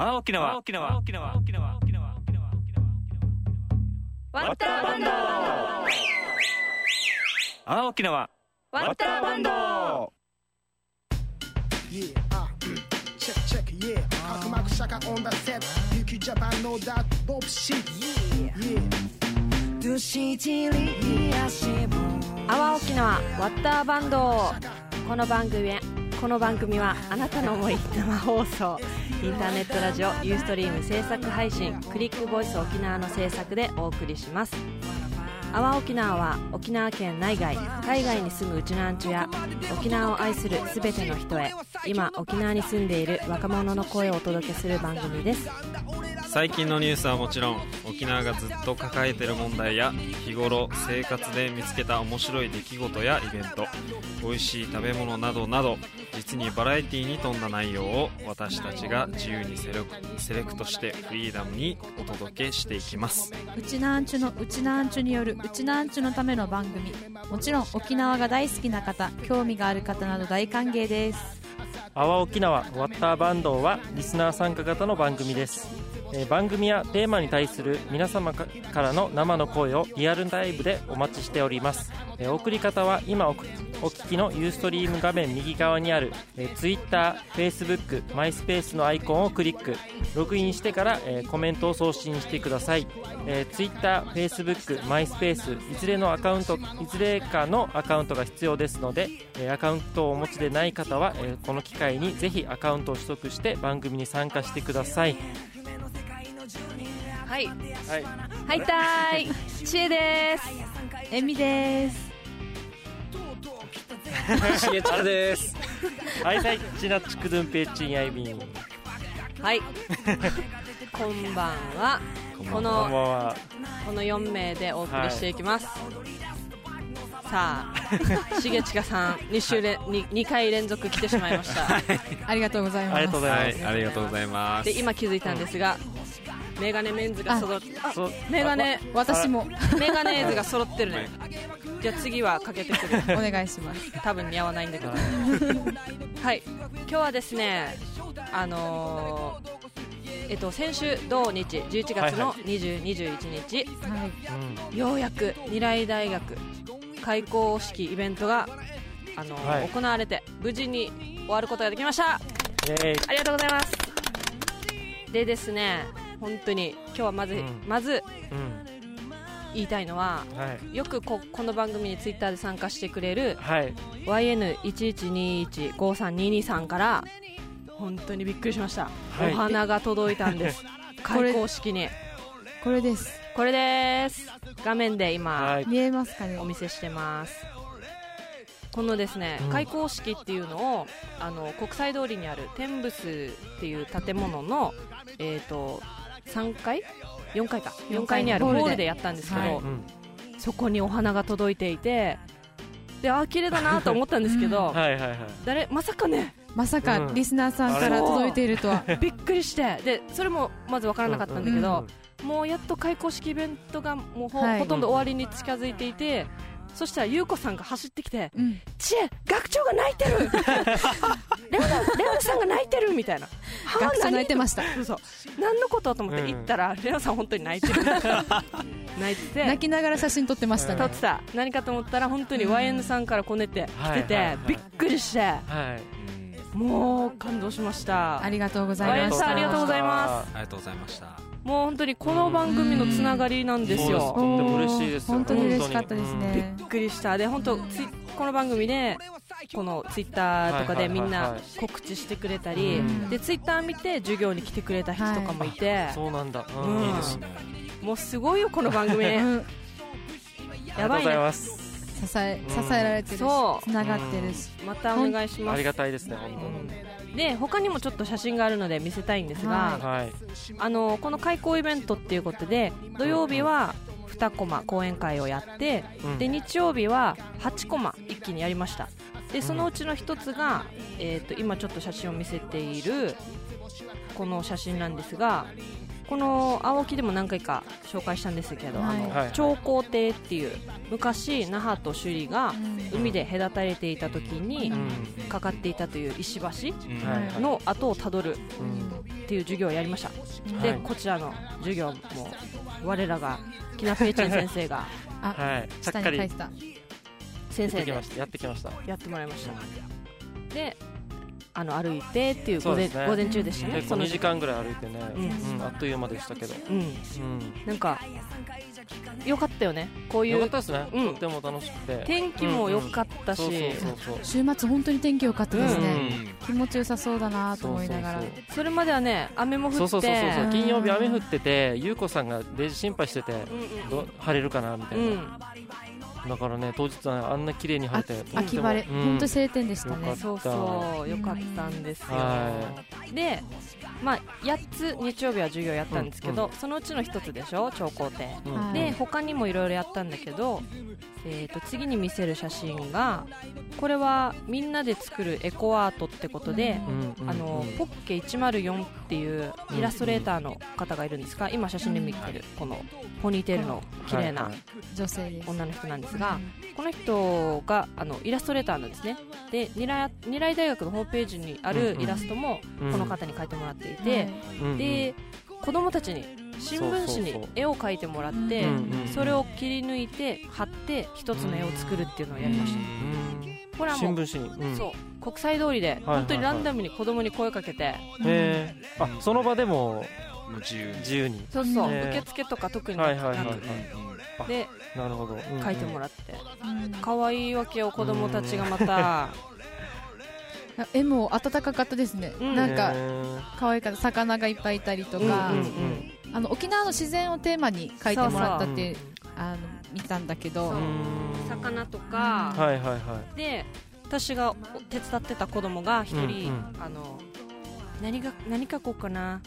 青沖縄青沖縄青青沖縄青青沖縄青青沖縄ワ青沖縄ワ青沖縄ワこの番組この番組はあなたの思い生放送インターネットラジオユーストリーム制作配信クリックボイス沖縄の制作でお送りします。阿波沖縄は沖縄県内外海外に住むうちなんちゅや沖縄を愛するすべての人へ今沖縄に住んでいる若者の声をお届けする番組です。最近のニュースはもちろん沖縄がずっと抱えている問題や日頃生活で見つけた面白い出来事やイベント美味しい食べ物などなど実にバラエティに富んだ内容を私たちが自由にセレクセレクトしてフリーダムにお届けしていきます。うちなんちゅのうちなんちゅによるうちなんちゅのための番組。もちろん沖縄が大好きな方興味がある方など大歓迎です。阿波沖縄ワッターバンドはリスナー参加型の番組です、えー番組やテーマに対する皆様からの生の声をリアルタイムでお待ちしております、えー送り方は今お聞きのユーストリーム画面右側にある、えー、Twitter、Facebook、MySpace のアイコンをクリック。ログインしてから、えーコメントを送信してください、えー、Twitter、Facebook、MySpace いずれのアカウントいずれかのアカウントが必要ですので、えーアカウントをお持ちでない方は、えーこの機会にぜひアカウントを取得して番組に参加してください。はい。はい。はいたーい。ちえです。えみです。しげちゃです。はいはいちなちくどんぺいちんやいびんはい。こんばんは。ここんばんのは。この4名でお送りしていきます、さあ しげちかさん2週連 2, 2回連続来てしまいました。ありがとうございます。ありがとうございます、はい。ありがとうございます。で今気づいたんですが、メガネメンズが揃っそう。メガネ私も。メガネーズが揃ってるね。じゃあ次はかけてくる。お願いします。多分似合わないんだけど。はい。今日はですねあのーえっと先週土日11月の20、21日はい。ようやく二来大学開校式イベントが、あのーはい。行われて無事に終わることができました。ありがとうございます。でですね本当に。今日はまず、うん。まずうん。言いたいのははい。よくここの番組にツイッターで参加してくれるはい。YN11215322 さんから本当にびっくりしました、はい。お花が届いたんです。開校式に。これです。これです。画面で今、はい。見えますかね？お見せしてます。このですね、うん。開校式っていうのをあの国際通りにあるテンブスっていう建物の、えー、と3階4階か。4階にあるホホールでやったんですけど、そこにお花が届いていてであ綺麗だなと思ったんですけど、誰？まさかね。まさかうん。リスナーさんから届いているとは。びっくりしてでそれもまず分からなかったんだけど、うんもうやっと開校式イベントがもうほ,、はい。ほとんど終わりに近づいていてそしたら優子さんが走ってきてうん「知恵学長が泣いてる レオナレオナさんが泣いてる」みたいな「学長泣いてました。そうそう。何のことと思ってうん。行ったら、レオナさん本当に泣いてる。泣いてて。泣きながら写真撮ってましたね。撮ってた。何かと思ったら本当に YN さんからこねて来てて、はいはいはいびっくりして。はい。もう感動しました。ありがとうございました。ありがとうございます。ありがとうございましたもう本当にこの番組のつながりなんですよ。とっても嬉しいですよ。本当に。嬉しかったですね。びっくりした。で本当ツイこの番組でこのツイッターとかでみんな告知してくれたり、うん。でツイッター見て授業に来てくれた人とかもいて、そうなんだ。ううん。いいですね。もうすごいよこの番組。やばいね。ます。支えうん。支えられてるしそう。つながってるし。またお願いします。ありがたいですね本で他にもちょっと写真があるので見せたいんですが、はい。あのこの開校イベントっていうことで土曜日は2コマ講演会をやって、うん。で日曜日は8コマ一気にやりました。でそのうちの1つが、えー、と今ちょっと写真を見せているこの写真なんですがこの青木でも何回か紹介したんですけど、はい。あのはい。長江堤っていう昔那覇と首里がうん。海で隔たれていた時にうん。かかっていたという石橋の跡をたどるうん。っていう授業をやりました、ではい。こちらの授業も我らがキナペイチェン先生がはい。ちゃ下っかりに書いてた。先生でやってきました。やってきました。やってもらいました。であの歩いてっていう午前,、午前中でしたね。結構2時間。ぐらい歩いてね、うん。うん。あっという間でしたけど、うん。うん、なんかよかったよね。こういう。よかったですね、うん。とっても楽しくて。天気も良かったし、週末本当に天気良かったですね、うん。気持ちよさそうだなと思いながら。そうそうそれまではね雨も降って。そうそうそうそう金曜日雨降ってて優子さんがデイジ心配しててうんど晴れるかなみたいな、だからね当日はねあんな綺麗に晴れて秋晴れ、うん。本当に晴天でしたね。よかった。そうそうよかったんですよ、はでまあ8つ日曜日は授業やったんですけど、うんそのうちの1つでしょ？超高亭うんはいで他にもいろいろやったんだけど、えー、と次に見せる写真がこれはみんなで作るエコアートってことで、うんうんあのポッケ104っていうイラストレーターの方がいるんですが今写真で見てるこのポニーテールの綺麗な女性女の人なんですがこの人があのイラストレーターなんですね。で二来二来大学のホームページにあるイラストもうん。この方に描いてもらっていて、うんうん。で子供たちに新聞紙に絵を描いてもらってそれを切り抜いて貼って一つの絵を作るっていうのをやりました。これはもう新聞紙に、うん、そう。国際通りではい本当にランダムに子供に声かけて。へえあその場でも自由に。自由に。そうそう。受付とか特になはいはいはいはい。くでなるほど、うんうん。描いてもらって。うん可愛いわけよ子供たちがまた。絵も温かかったですね、うん。なんか可愛かった魚がいっぱいいたりとか、うんうんあの沖縄の自然をテーマに描いてもらったってあの見たんだけど。魚とか。はいはいはい。で私が手伝ってた子供が一人、うんうん。あの何が何描こうかな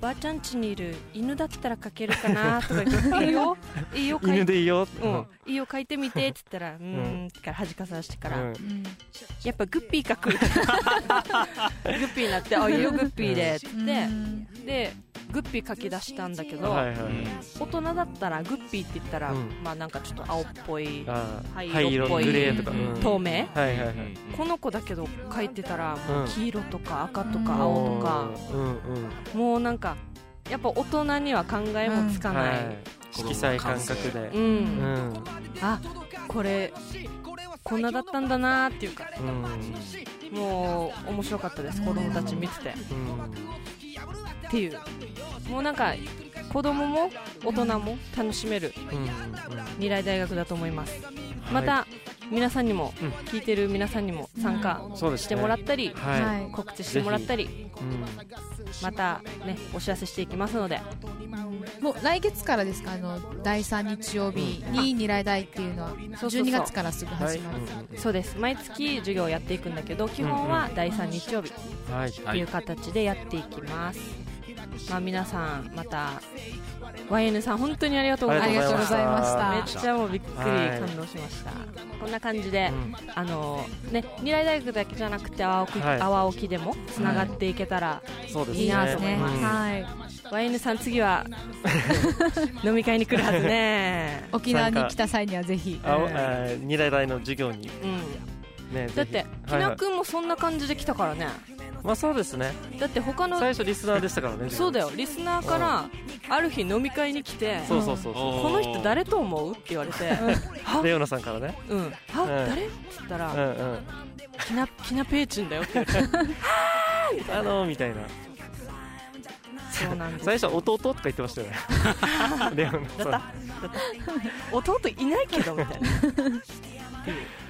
ばあちゃん家にいる犬だったら描けるかなとか言って いいよいいよ描いて犬でいいよ、うん、いいよ描いてみてって言ったらうーんってから恥かさしてから、うん。うん。やっぱグッピー描く。グッピーになってあいいよグッピーでって言って、うん。でグッピー描き出したんだけど、はいはい大人だったらグッピーって言ったら、うん。まあなんかちょっと青っぽい灰灰色色っぽいグレーとか、うん。はいはいはい。この子だけど描いてたらもううん。黄色とか赤とかうん青とか、もうなんかやっぱ大人には考えもつかない、はい。色彩感覚で。うん。うん。あこれこんなだったんだなーっていうか。うん。もう面白かったです子供たち見てて。っていう。もうなんか子供も大人も楽しめるうん。うん未来大学だと思います。また皆さんにも、うん。聞いてる皆さんにも参加してもらったり、はい、はい。告知してもらったり。うんまたねお知らせしていきますので。もう来月からですか？あの第3日曜日に二来大っていうのはそうそうそう。12月からすぐはい始まる、そうです。毎月授業をやっていくんだけど基本は第3日曜日はい。っていう形でやっていきます、まあ皆さんまた YN さん本当にありがとうございました。めっちゃもうびっくりはい感動しました、こんな感じで、うんあのね未来大学だけじゃなくて阿波沖,、はい。阿波沖でもつながっていけたら、そうですね。いいなと思います。うん。はい。YN さん次は 飲み会に来るはずね。沖縄に来た際にはぜひ。えー二大大の授業に。うん。ねだってきなくんもそんな感じで来たからねまあそうですね。だって他の最初リスナーでしたからねそうだよ。リスナーからある日飲み会に来てそうそうそうそこの人誰と思う？って言われては？うレオナさんからね。うん。は？うん。誰？って言ったうんらうん。きなきなペーチンだよって言われて。あのーみたいな。そうなんです。最初弟とか言ってましたよね。レオナだった？さんだった。弟いないけどみたいな。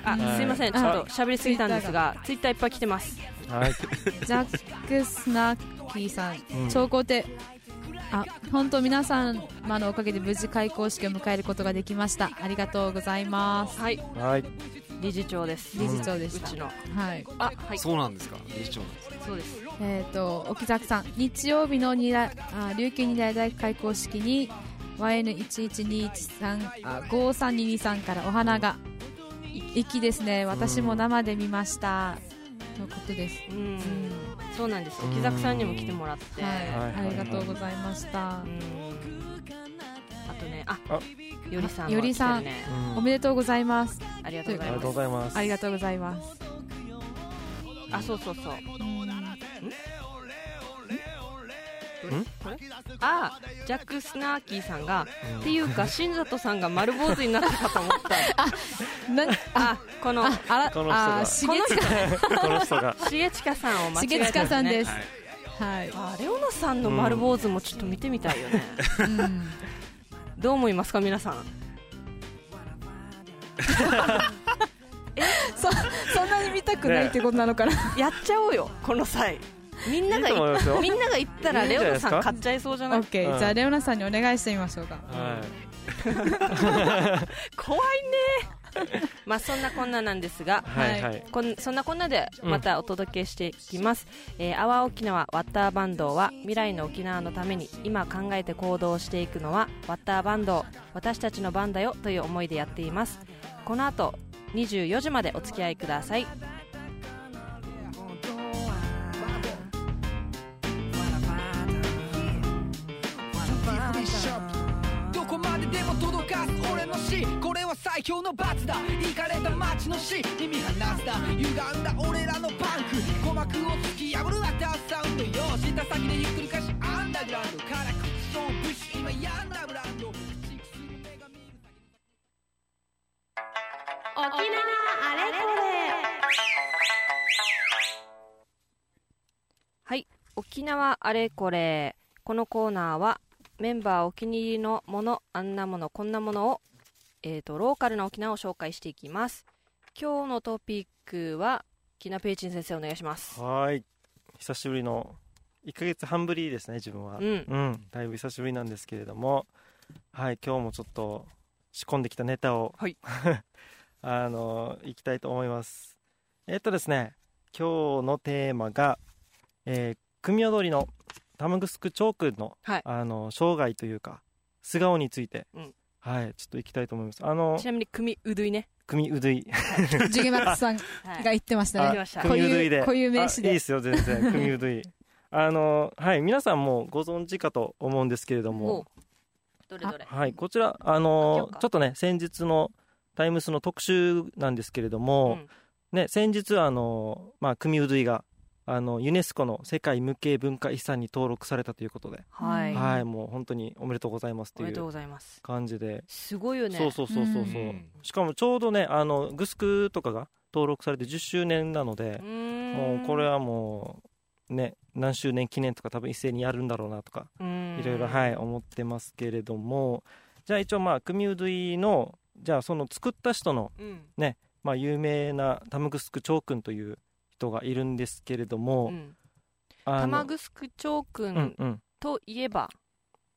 あはいすいません。ちょっと喋りすぎたんですがツイッターいっぱい来てますはい。ジャック・スナッキーさん、うん。超高亭あ本当皆様のおかげで無事開校式を迎えることができました。ありがとうございます。はい。はい。理事長です。理事長でした、うちの。はい。あはい。そうなんですか。理事長なんですか。そうです。えっ、と沖崎さん日曜日の二来あ琉球二大大学開校式に YN11213 あ53223からお花がい粋ですね。私も生で見ました、ということです。うん。うん。そうなんです木崎さんにも来てもらって。はい、はいありがとうございました、うん。あとねああ。よりさんもよりさん。おめでとうございます。ありがとうごありがとうざいますございます。ありがとうございます。あそうそうそうあジャック・スナーキーさんが、っていうか新里さんが丸坊主になったかと思った。なあこのああらこの人が。この人が。重近 さんを間違えたかさんです。はい。はい。あレオナさんの丸坊主もちょっと見てみたいよね、うん。どう思いますか皆さん？そそんなに見たくないってことなのかな。やっちゃおうよこの際みんないが みんなが言ったらレオナさん買っちゃいそうじゃない？オッケー、うんじゃあレオナさんにお願いしてみましょうか。は 怖いね。まあそんなこんななんですがいはい。はい。こんそんなこんなでうんまたお届けしていきます、えー、阿波沖縄ワッターバンドは未来の沖縄のために今考えて行動していくのはワッターバンド私たちの番だよという思いでやっています。この後24時までお付き合いくださいも届かす俺の死。これは最強の罰だ。イかれた街の死。耳離すな歪んだ俺らのパンク。鼓膜を突き破るアターサウンドよ下先でゆっくりかしアンダーグラウンドから口そうブッシュ今やんだブランド。口くすむ目が見る沖縄あれこれ。はい。沖縄あれこれ。このコーナーはメンバーお気に入りのものあんなものこんなものを、えー、とローカルな沖縄を紹介していきます。今日のトピックはキナペイチン先生お願いします。はい。久しぶりの1ヶ月半ぶりですね自分は。うん。うんだいぶ久しぶりなんですけれども。はい今日もちょっと仕込んできたネタをはい。あのいきたいと思います。えっとですね今日のテーマが、えー組踊りの玉城チョークの,、はい。あの生涯というか素顔について、うん。はいちょっといきたいと思います。あのちなみに組うどいね。組うどい。ジュゲマックスさんはいが言ってましたね。組うどいで。固有名詞で。あいいですよ全然。組うどい。あのはい皆さんもご存知かと思うんですけれどおもどれどれ。はいこちらああのちょっとね先日のタイムスの特集なんですけれども、うん。ね先日あのまあ組うどいがあのユネスコの世界無形文化遺産に登録されたということで、はい、うんはいもう本当におめでとうございますというおめでとうございます。感じで。すごいよね。そうそうそうそうそう、うん。しかもちょうどねあのグスクとかが登録されて10周年なのでもうこれはもうね何周年記念とか多分一斉にやるんだろうなとかうん。いろいろはい思ってますけれども。じゃあ一応まあ組うどいのじゃあその作った人のうん。まあ有名なタムグスクチョー君という人がいるんですけれども、うん。あの玉城町くうんんうん。といえば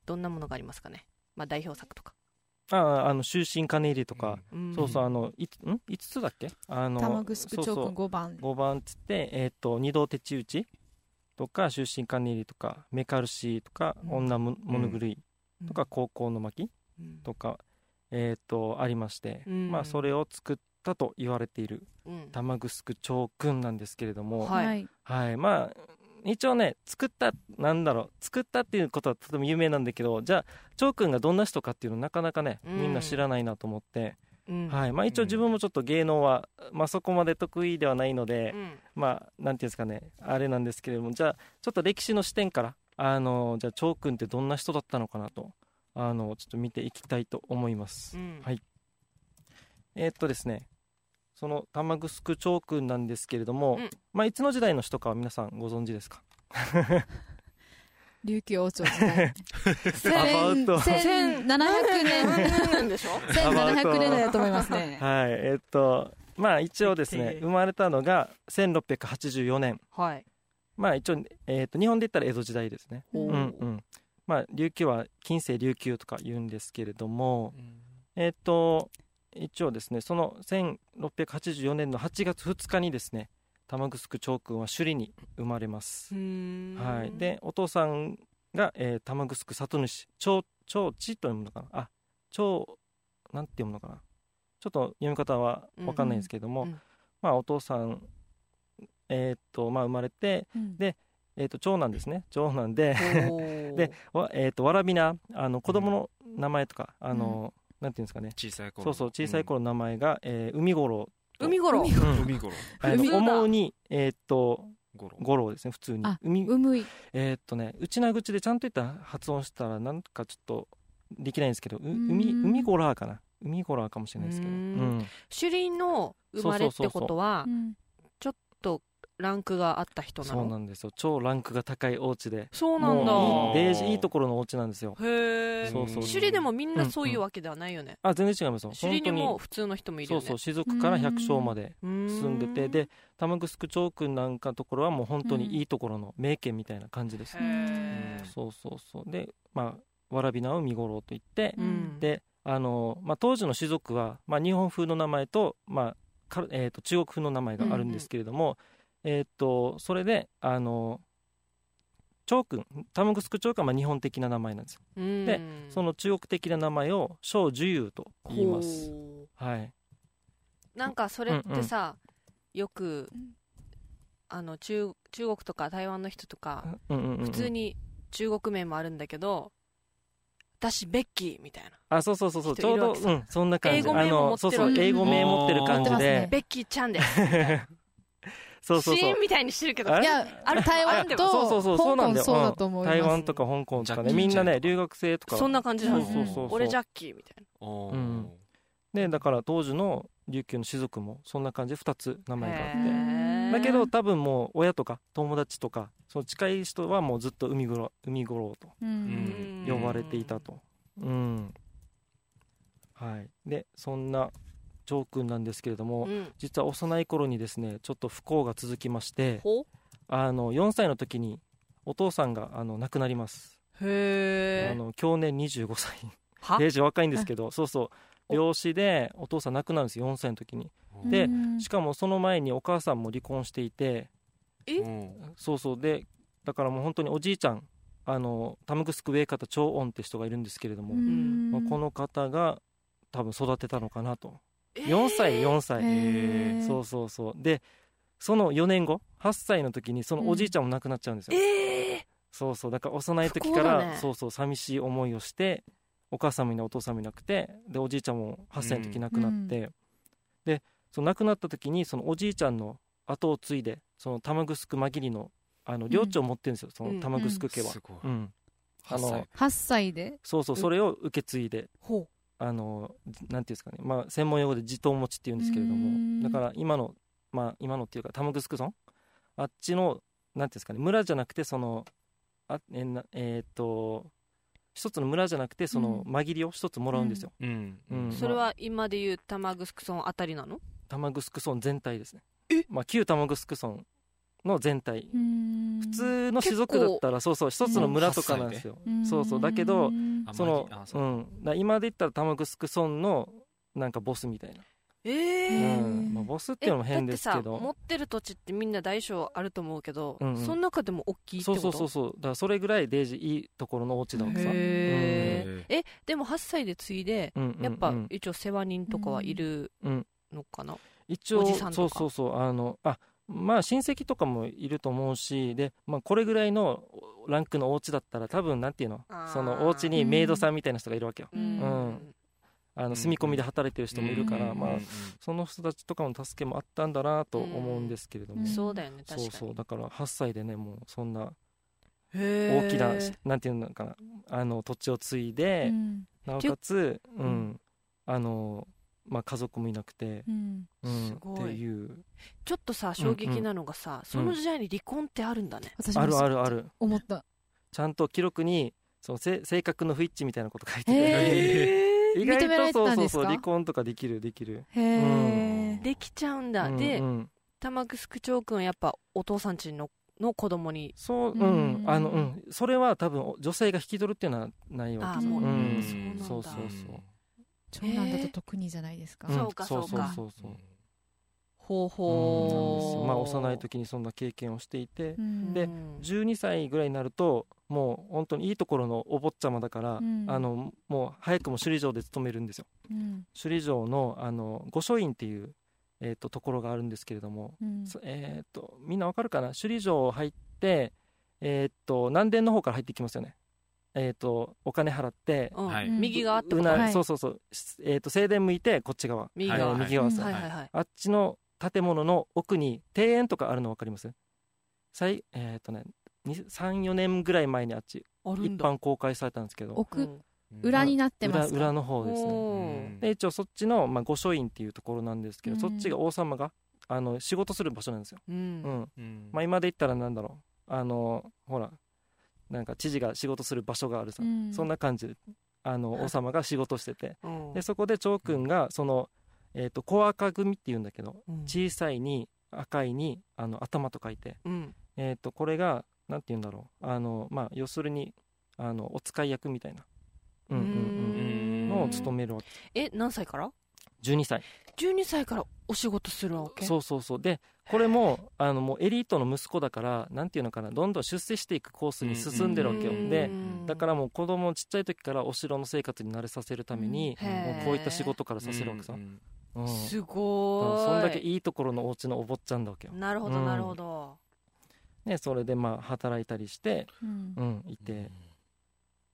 どんなものがありますかね、まあ、代表作とか、ああの終身金入りとか、うん。そうそうあのいつん？5つだっけ？あの玉城チョそうそう。ーク5番。5番っつって、えー、と二度手打ちとか終身金入りとかメカルシーとか、うん。女も物狂いとか、うん。高校の巻うん。とか、えー、とありまして、うん。まあ、それを作ったと言われているうん。玉城町君なんですけれども、はい。はい。はい、まあ一応ね作ったなんだろう作ったっていうことはとても有名なんだけどじゃあ長君がどんな人かっていうのなかなかねうん。みんな知らないなと思って、うん。はい。まあ、一応自分もちょっと芸能は、まあ、そこまで得意ではないので、うん。まあなんていうんですかねあれなんですけれどもじゃあちょっと歴史の視点からあのじゃあ長君ってどんな人だったのかなとあのちょっと見ていきたいと思います。うん。はいえーっとですねその玉城長君なんですけれども、うん。まあ、いつの時代の人かは皆さんご存知ですか？琉球王朝時代。アバウト。1700年なんでしょ1700年代だと思いますね。はい。えーっとまあ一応ですね生まれたのが1684年。はい。まあ一応、えーっと日本で言ったら江戸時代ですね。うんうん。まあ琉球は近世琉球とか言うんですけれども、えーっと一応ですねその1684年の8月2日にですね玉城長君は首里に生まれます。はい、でお父さんが、えー玉城里主長長地と読むのかな？あ長なんて読むのかな？ちょっと読み方は分かんないんですけれども、うんうん。まあお父さんえーっとまあ生まれて、うん。でえーっと長男ですね。長男で でわえーっとわらびなあの子供の名前とか、あのなんていうんですかね。小さい頃。そうそう小さい頃の名前が、えー海五郎海五郎。うん。海頃あの海だ。思うにえーっと五郎。五郎ですね普通に。あ海うむいえーっとね内名口でちゃんと言った発音したらなんかちょっとできないんですけどうん。海海ゴラーかな。海ゴラーかもしれないですけど。ううん。ん。首里の生まれってことはうんランクがあった人なそうのなんですよ。超ランクが高いお家で。そうなんだ。もういいデージいいところのお家なんですよ。へえそうそう。首里でもみんなそういうわけではないよね。あ全然違いますよ。首里にも本普通の人もいるよね。そうそう。雫から百姓まで住住んでてで玉城町区なんかのところはもう本当にいいところの名家みたいな感じです、へそうそうそう。でまあわらび名を見頃といってーうん。であの、まあ、当時の士族は、まあ、日本風の名前と,、まあかえー、と中国風の名前があるんですけれども、えー、とそれであの長君玉城町区はまあ日本的な名前なんですよ。うん。でその中国的な名前を小寿友と言います。ほはい、うなんかそれってさよくあの中中国とか台湾の人とかうんうんうんうん。普通に中国名もあるんだけど私ベッキーみたいな。あそうそうそうそう。ちょうどうんそんな感じ。英語名も持ってるそうそう英語名持ってる感じで。ますベッキーちゃんです そうそうそう。シーンみたいにしてるけどいやある台湾とそうそうそうそうなんだよ。香港そうだと思います台湾とか香港とかね。みんなね留学生とか。そんな感じなのそうそうそうそう。俺ジャッキーみたいな。うん。でだから当時の琉球の士族もそんな感じで2つ名前があって。だけど多分もう親とか友達とかその近い人はもうずっと海五郎海五郎とううん。呼ばれていたと。うん。はい。でそんなジョー君なんですけれども、うん。実は幼い頃にですねちょっと不幸が続きましてほあの4歳の時にお父さんがあの亡くなります、へえあの去年25歳。は？デージ若いんですけどそうそう。病死でお父さん亡くなるんですよ4歳の時に。でうん。しかもその前にお母さんも離婚していてうん。そうそう。でだからもう本当におじいちゃんあのタムグスク上方長音って人がいるんですけれども、うん。まあ、この方が多分育てたのかなと4歳4歳、へー。そうそうそう。でその4年後8歳の時にそのおじいちゃんも亡くなっちゃうんですよ、ええそうそう。だから幼い時から、ね。そうそう寂しい思いをしてお母さんもいないお父さんもいなくてでおじいちゃんも8歳の時亡くなって、でその亡くなった時にそのおじいちゃんの後を継いでその玉城紛りのあの領地を持ってるんですよ、その玉城家は、すごい。うん。あ8歳の8歳で？そうそうそれを受け継いで。ほあのなんていうんですかね、まあ、専門用語で地頭持ちっていうんですけれどうん。もだから今のまあ今のっていうか玉城村あっちのなんていうんですかね。村じゃなくてそのあえなえーっと一つの村じゃなくてそのう紛りを一つもらうんですよ、うん。うん。うそれは今でいう玉城村あたりなの？玉城村全体ですね。まあ、旧玉城村の全体。普普通の士族だったらそうそう一つの村とかなんですよ。そうそう。だけどあそのううん、今で言ったら玉城村のなんかボスみたいな、えうえん。まあ、ボスっていうのも変ですけだってさ持どってる土地ってみんな大小あると思うけど、うんうん。その中でも大きいってこと？そうそうそうそう。だからそれぐらいデージいいところのお家だわけさ、えでも8歳で継いでうんうんうん。やっぱ一応世話人とかはいるうん。のかな、一応おじさんとか。そうそうそう。あのあまあ親戚とかもいると思うしで、まあ、これぐらいのランクのお家だったら多分なんていうの？そのお家にメイドさんみたいな人がいるわけよ、うん。うん。あの住み込みで働いてる人もいるから、うん。まあ、その人たちとかの助けもあったんだなと思うんですけれども、うん。そうだよね確かに。そうそう。だから8歳でねもうそんなへ大きな、ーなんていうのかなあの土地を継いで、なおかつ、うんうん。あのまあ、家族もいなくて、うん、すごい。っていう。ちょっとさ衝撃なのがさ、その時代に離婚ってあるんだね、ある私もある。ある思った。ちゃんと記録にそのせ性格の不一致みたいなこと書いてて、へ 意外とそうそうそう離婚とかできるできる。へえできちゃうんだ、うんで、うん。玉城町君はやっぱお父さんちのの子供に。そうううん。んあのうん。それは多分女性が引き取るっていうのはないわけあもう、うん。そうなんだ。そうそうそう長男だと特にじゃないですか。ん。そうかそうそうかそうそうほう。うん。ほうまあ幼い時にそんな経験をしていてうん。でうん12歳ぐらいになるともう本当にいいところのお坊ちゃまだから、うん。あのもう早くも首里城で勤めるんですよ。うん。首里城のあの御書院っていう、えー、とところがあるんですけれども、うん。そえー、とみんなわかるかな？首里城入って、えー、と南殿の方から入ってきますよねえー、とお金払って右側ってこと？そうそうそう、えー、と正殿向いてこっち側。右側、右側。さ、うんはいはい。はい。あっちの建物の奥に庭園とかあるの分かります？最えっ、とね34年ぐらい前にあっち一般公開されたんですけど。奥？うん。裏になってますか？裏裏の方ですね。で一応そっちの、まあ、御書院っていうところなんですけど、うん。そっちが王様があの仕事する場所なんですよ、ううんん。うん。まあ、今で言ったらなんだろう。あのほらなんか知事が仕事する場所があるさ、うん。そんな感じ。であの王様が仕事してて。うん。でそこで長君がその、えー、と小赤組っていうんだけどうん。小さいに赤いにあの頭と書いて、うん。えー、とこれがなんて言うんだろう。あの、まあ、要するにあのお使い役みたいな、うんうんうん、のを務めるわけ。え何歳から？12歳12歳からお仕事するわけ？そうそうそう。でこれもあのもうエリートの息子だからなんていうのかなどんどん出世していくコースに進んでるわけよ、うんでうん。だからもう子供のちっちゃい時からお城の生活に慣れさせるために、うん。もうこういった仕事からさせるわけさ、うんうんすごーい。そんだけいいところのお家のお坊ちゃんだわけよ、なるほどうんなるほど。ね、それでまあ働いたりして、うん。うん、いて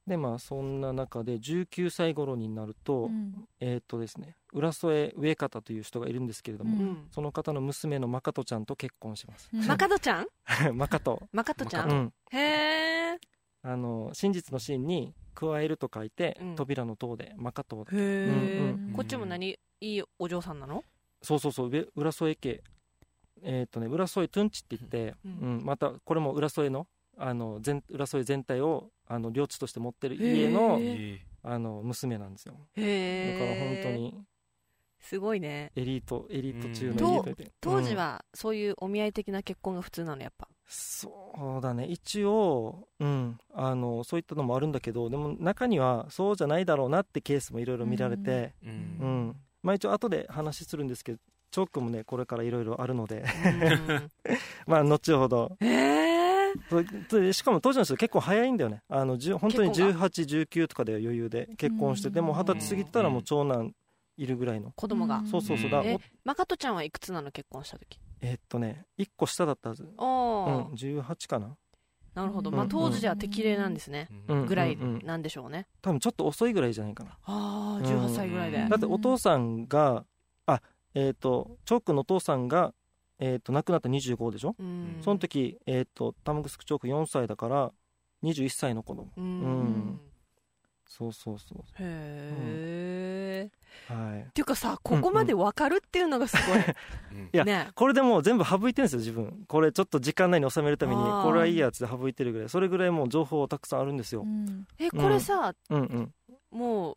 でまあそんな中で19歳頃になると、うん。えーっとですね浦添上方という人がいるんですけれども、うん。うんその方の娘のマカトちゃんと結婚します、うん。マカトちゃん？マカト、マカトちゃうん。ん、へえあの真実の真に加えると書いて、うん。扉の塔でマカトへえうんうんこっちも何？いいお嬢さんなの？そうそうそう。上浦添家。えーっとね浦添トゥンチって言って、ううんん。またこれも浦添のあの全浦添全体をあの領地として持ってる家のあの娘なんですよ。へだえから本当にすごいね。エリートエリート中うん。のエリートで、うん。当時はそういうお見合い的な結婚が普通なのやっぱ。そうだね。一応、うん、あのそういったのもあるんだけどでも中にはそうじゃないだろうなってケースもいろいろ見られて、ううん。んまあ、一応後で話するんですけどチョークもねこれからいろいろあるので。うん。まあ後ほど。へえそで しかも当時の人結構早いんだよね。あのじゅ本当に結婚1819とかで余裕で結婚してうん。でも二十歳過ぎてたらもう長男いるぐらいの。子供が。うんそうそう。そうだ、マカトちゃんはいくつなの結婚した時？えっとね1個下だったはず。おうんお18かな。なるほど。うん。まあ当時では適齢なんですね。うん。ぐらいなんでしょうね。多分ちょっと遅いぐらいじゃないかな。ああうん18歳ぐらいで。うん。だってお父さんがあえっ、とチョークのお父さんがえっ、と亡くなった25でしょ、うん。その時えっ、とタムグスクチョーク4歳だから21歳の子供。うん。うん。そうそうそうへえはい。っていうかさここまでわかるっていうのがすごい。う んいやね。これでもう全部省いてるんですよ自分。これちょっと時間内に収めるためにこれはいいやつで省いてるぐらい。それぐらいもう情報たくさんあるんですよ。うん。えこれさうんうん。もう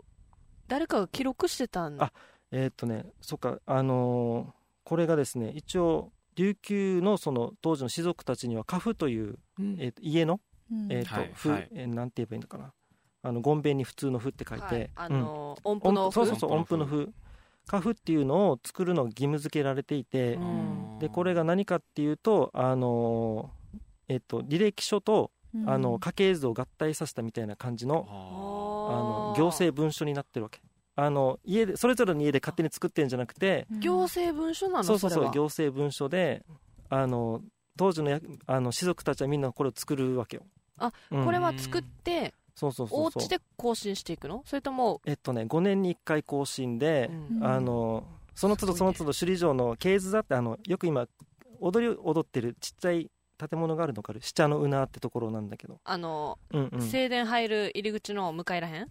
誰かが記録してたんだ。あえーっとねそっかあのーこれがですね一応琉球のその当時の士族たちには家父という、うん。えーっと家の、うん。えーっとはい父はい。えーなんて言えばいいのかな。あのごんべんに普通の父って書いて、はい。あうん。の音符の音符そうそうそう音音符。の符の符。家父っていうのを作るのが義務付けられていて、うん。でこれが何かっていうとあのーえっと履歴書とあの家系図を合体させたみたいな感じの,、あの行政文書になってるわけあの家でそれぞれの家で勝手に作ってるんじゃなくて、行政文書なの？そうそうそう行政文書であの当時のやあの士族たちはみんなこれを作るわけよ。あうん。これは作ってそうそうそうそう。お家で更新していくの？それともえっとね5年に1回更新で、うん。あのその都度その都度首里城の系図だってあのよく今踊りを踊ってるちっちゃい建物があるのかる下の馬ってところなんだけど。あのうんうん。正殿入る入り口の向かいらへん？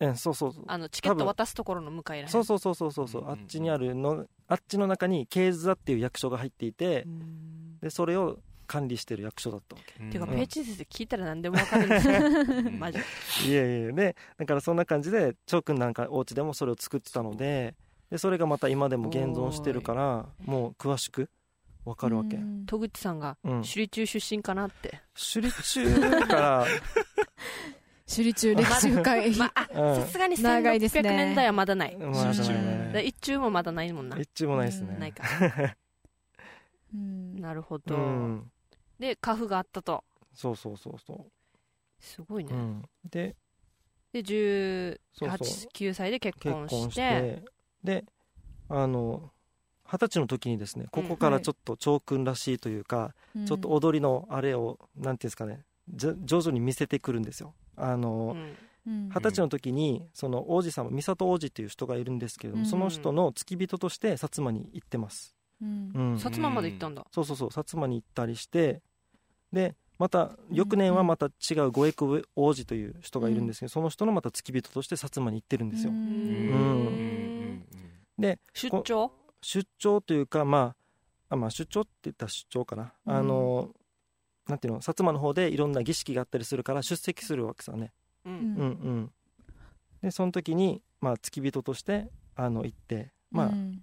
うんそうそうそう。あのチケット渡すところの向かいらへん。そうそうそうそうそうそう。うんうんうん。あっちにあるのあっちの中に系図座っていう役所が入っていてうん。でそれを管理してる役所だったわけ。ていうかうん。ペーチ先生聞いたら何でもわかる。ん。ですよマジ。いやいやいやでだからそんな感じでチョー君なんかお家でもそれを作ってたのででそれがまた今でも現存してるからもう詳しくわかるわけ、うん。戸口さんが首里中出身かなって。首里中から、首里中歴史深いまあうん。さすがに1600長いですね。年代はまだない。一中もまだないもんな。一中もないですね。ないか。うん。なるほうどん。でカフがあったと。そうそうそうそ、すごいうね。うん、ででそうそう。189歳で結結婚して。であの二十歳の時にですねここからちょっと長君らしいというか、ちょっと踊りのあれをなんていうんですかね徐々に見せてくるんですよ。あの、二十歳の時にその王子様美里王子っていう人がいるんですけれども、うん。その人の付き人として薩摩に行ってます。うん。うん。薩摩まで行ったんだ。そうそうそう薩摩に行ったりしてでまた翌年はまた違う五越王子という人がいるんですけど、その人のまた付き人として薩摩に行ってるんですよ、うん。うん。うん。で出張？出張というかまああまあ出張って言ったら出張かな、うんあのなんていうの？薩摩の方でいろんな儀式があったりするから出席するわけさね。ううん。んうんうん。でその時にまあ付き人としてあの行ってまあ、うん。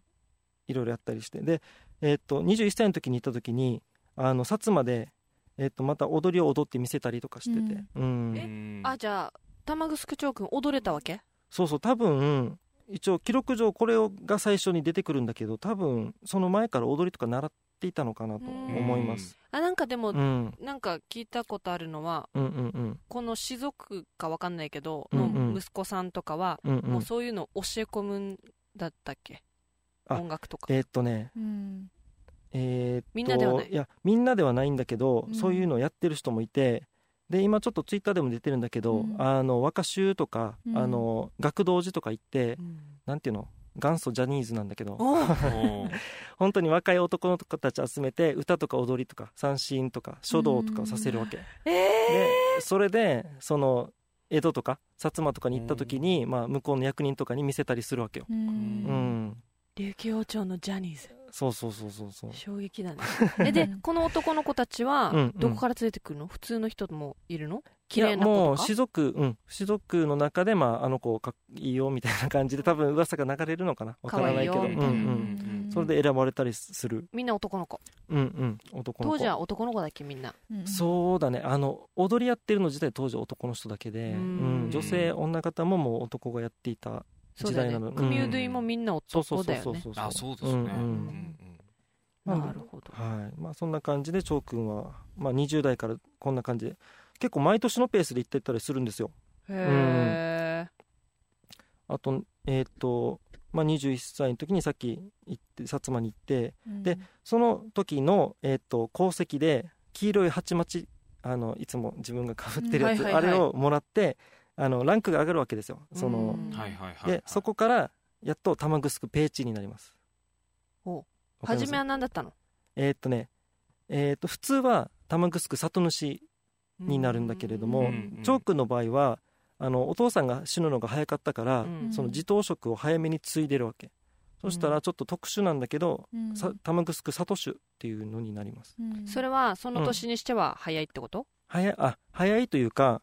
いろいろやったりして。で、えっと21歳の時に行った時にあの薩摩で、えっとまた踊りを踊って見せたりとかしてて、うん。え？あじゃあ玉城町君踊れたわけ？そうそう多分一応記録上これをが最初に出てくるんだけど多分その前から踊りとか習っていたのかなと思います、あなんかでも、うん、なんか聞いたことあるのはうんうんうん。この士族かわかんないけど、うんうん。の息子さんとかは、うんうん。もうそういうの教え込むんだったっけ？あ音楽とか。えーっとねうん。えーっとみんなではない？やみんなではないんだけど、うん。そういうのをやってる人もいてで今ちょっとツイッターでも出てるんだけど、うん。あの和歌集とか、うん。あの学童寺とか行って、うん。なんていうの？元祖ジャニーズなんだけど。本当に若い男の子たち集めて歌とか踊りとか三振とか書道とかをさせるわけ、えでそれでその江戸とか薩摩とかに行った時に、まあ、向こうの役人とかに見せたりするわけよ、ううん。ん、琉球王朝のジャニーズ。そうそうそうそうそう。衝撃だね。えでこの男の子たちはうんうん。どこから連れてくるの？普通の人もいるの？い綺麗やな子とかもう士族うん士族の中で、まあ、あの子かっいいよみたいな感じで多分噂が流れるのかな？わからないけど。うんうん、それで選ばれたりする？みんな男の子。うんうん男の子当時は男の子だっけみんな。うんそうだね。あの踊りやってるの自体当時は男の人だけで、ううん。ん女性女方ももう男がやっていた時代なの。ね。組うどいもみんなそうそうそう男だよねそうそう。あそうですね、うんうん。うんなるほど。はい。まあ、そんな感じで長くんは、まあ、20代からこんな感じで結構毎年のペースで行ってったりするんですよ。へえあとえっ、と、まあ、21歳の時にさっき行って薩摩に行ってうん。でその時の、えー、と功績で黄色い鉢巻きあのいつも自分がかぶってるやつ、うん。はいはいはい。あれをもらってあのランクが上がるわけですよ。そのうん。はいはいはいでそこからやっと玉城ペーチになります。おわかります？初めは何だったの？えーっとねえーっと普通は玉城里主になるんだけれどもうん長君の場合はあのお父さんが死ぬのが早かったから、うん。その地頭職を早めに継いでるわけ。そしたらちょっと特殊なんだけど、うん。さ玉城里主っていうのになります。うん。それはその年にしては早いってこと？早いあ早いというか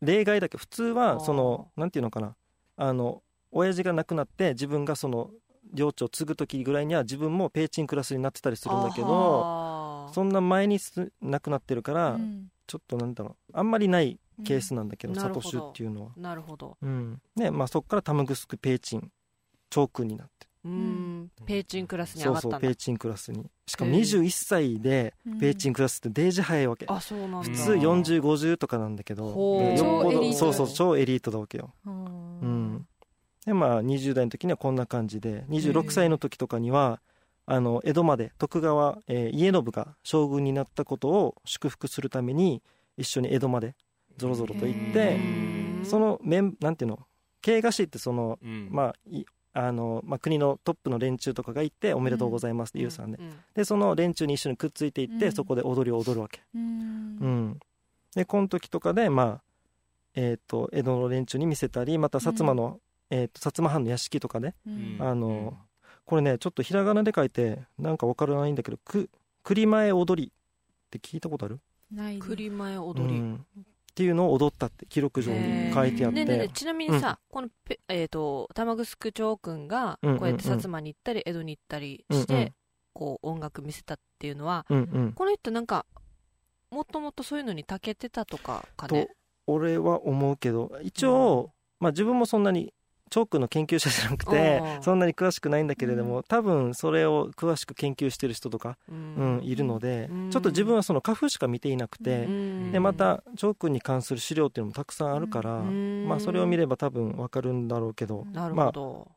例外だけ普通はそのなんていうのかな。あの親父が亡くなって自分がその領地を継ぐ時ぐらいには自分もペーチンクラスになってたりするんだけどそんな前にす亡くなってるから、うんちょっとなんだろうあんまりないケースなんだけど、うん。サトシュっていうのは、なるほど。うん。ねまあ、そこからタムグスクペーチン長君になって。うーん。ペーチンクラスに上そうがったんだ。そうペーチンクラスに。しかもへー。21歳でペーチンクラスってデージ早いわけ、あそうなんだ。普通4050とかなんだけど。よっぽ超エリートどそうそう超エリートだわけよ。ううん。んでまあ20代の時にはこんな感じで26歳の時とかにはあの江戸まで徳川、えー家信が将軍になったことを祝福するために一緒に江戸までぞろぞろと行ってうんそのメンなんていうの慶賀市ってそのうん。まあいあのまあ、国のトップの連中とかがいておめでとうございますって言うさんで、うん。でその連中に一緒にくっついていって、うん。そこで踊りを踊るわけ、ううん。ん、でこの時とかでまあえっ、と江戸の連中に見せたりまた薩摩の、えー、と薩摩藩の屋敷とかで、うん。あのこれねちょっとひらがなで書いてなんかわからないんだけどく栗前踊りって聞いたことある、ない栗前踊り、うん。っていうのを踊ったって記録上に書いてあって、ねえねえねえちなみにさ、このペ、えー、と玉城町君がうんうんうん。こうやって薩摩に行ったり江戸に行ったりして、うんうん。こう音楽見せたっていうのはうんうん。この人なんかもともとそういうのに長けてたとかかね？と俺は思うけど一応、まあ、自分もそんなにチョークの研究者じゃなくてうんそんなに詳しくないんだけれども、多分それを詳しく研究してる人とか、ううんんいるので、うん。ちょっと自分はその花粉しか見ていなくて、うん。でまたチョークに関する資料っていうのもたくさんあるから、うん。まあ、それを見れば多分わかるんだろうけど、なるまあほど、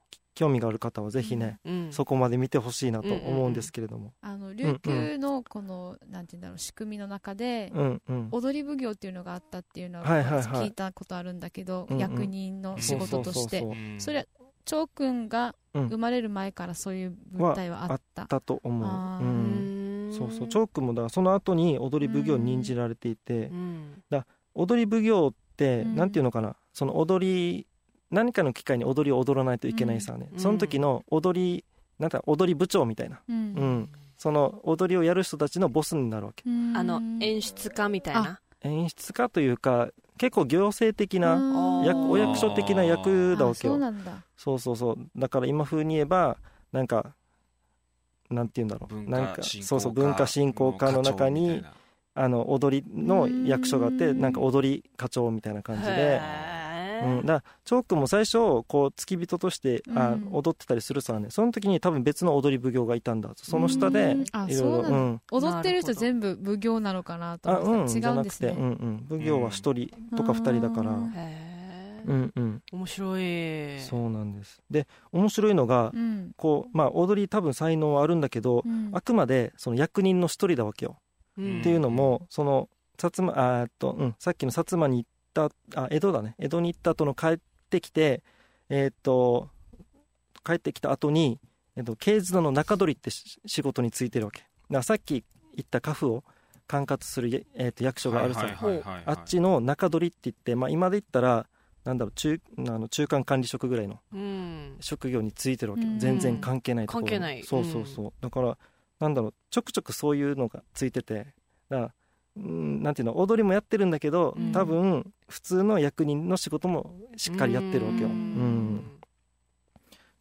興味がある方はぜひね、うんそこまで見てほしいなと思うんですけれども。あの琉球のこの、なんていうんだろう仕組みの中で、うんうん。踊り奉行っていうのがあったっていうのは聞いたことあるんだけど、うんうん。役人の仕事として、それ張くんがうん。生まれる前からそういう舞台はあった、だと思う、うん、そうそう。チョークもだからその後に踊り奉行に任じられていて、うん。踊り奉行って、うん。なんていうのかな。その踊り何かの機会に踊りを踊らないといけないさね、うん。その時の踊りなんだ踊り部長みたいな、うん。うん。その踊りをやる人たちのボスになるわけ。うん。あの演出家みたいな？演出家というか結構行政的なうん。役お役所的な役だわあけよ。そうなんだ。そうそうそう。だから今風に言えばなんかなんて言うんだろう。文なんかそうそう文化振興課の中にあの踊りの役所があってうんなん。か踊り課長みたいな感じで、うん、だからチョークも最初こう付き人として、あうん。踊ってたりするさねその時に多分別の踊り奉行がいたんだその下でいろいろ踊ってる人全部奉行なのかなとあうん思ってた。違うんですね。じゃなくて、うんうん、奉行は一人とか二人だから。うんうんうん。面白い。そうなんです。で面白いのがうん。こうまあ踊り多分才能はあるんだけど、うん。あくまでその役人の一人だわけよ、うん。っていうのもその薩摩あーっと、うん、さっきの薩摩に行ったあ江戸だね。江戸に行った後の帰ってきてえーっと帰ってきた後にえっと経図の中取りってし仕事についてるわけ。だからさっき言った家父を管轄する、えーっと役所があるさ、あっちの中取りって言って、まあ、今で言ったらなんだろう中あの中間管理職ぐらいのうん。職業についてるわけ。よ、うん。全然関係ないところ関係ない。そうそうそう、だからなんだろうちょくちょくそういうのがついててだからうんなんていうの踊りもやってるんだけど、うん。多分普通の役人の仕事もしっかりやってるわけよ、ううん。ん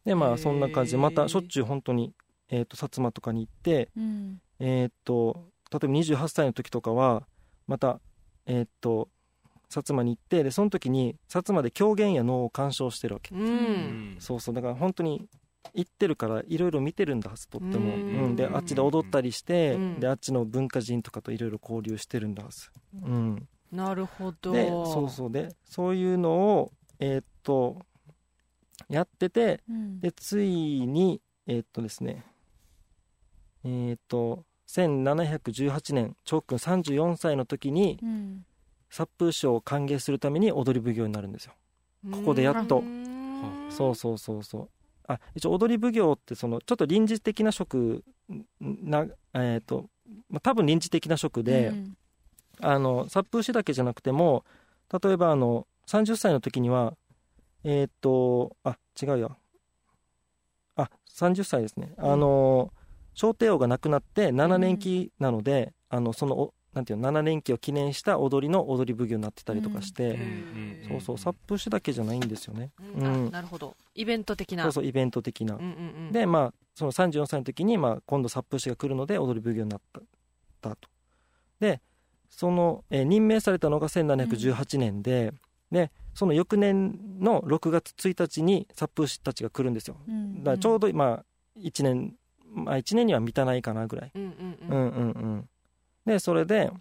でまあそんな感じでまたしょっちゅう本当にえー、と薩摩とかに行ってうん。えっ、と例えば28歳の時とかはまたえっ、と薩摩に行ってでその時に薩摩で狂言や能を鑑賞してるわけ。うん。そうそう。だから本当に行ってるからいろいろ見てるんだはずとっても、ううん。んであっちで踊ったりして、うん。であっちの文化人とかといろいろ交流してるんだはず、うん、なるほど。でそうそう。でそういうのをえーっとやっててうん。でついにえーっとですねえーっと1718年長君34歳の時にうん。殺風賞を歓迎するために踊り奉行になるんですよ。ここでやっと。うん。そうそうそうそう。あ一応踊り奉行ってそのちょっと臨時的な職なえっ、と、まあ、多分臨時的な職で、うんあの殺風師だけじゃなくても例えばあの30歳の時にはえっ、とあ違うよ。あ30歳ですね、あの小帝王が亡くなって7年期なので、あのそのおなんていうの7年期を記念した踊りの踊り奉行になってたりとかして、へーそうそう殺風師だけじゃないんですよね、うん。あうん。なるほど。イベント的な。そうそうイベント的な、うんうんうん。でまあその34歳の時に、まあ、今度殺風師が来るので踊り奉行になったたと。でその、えー任命されたのが1718年で、でその翌年の6月1日に殺風師たちが来るんですよ。うんだからちょうどまあ1年まあ1年には満たないかなぐらい。うんうんううんんうんうん。でそれで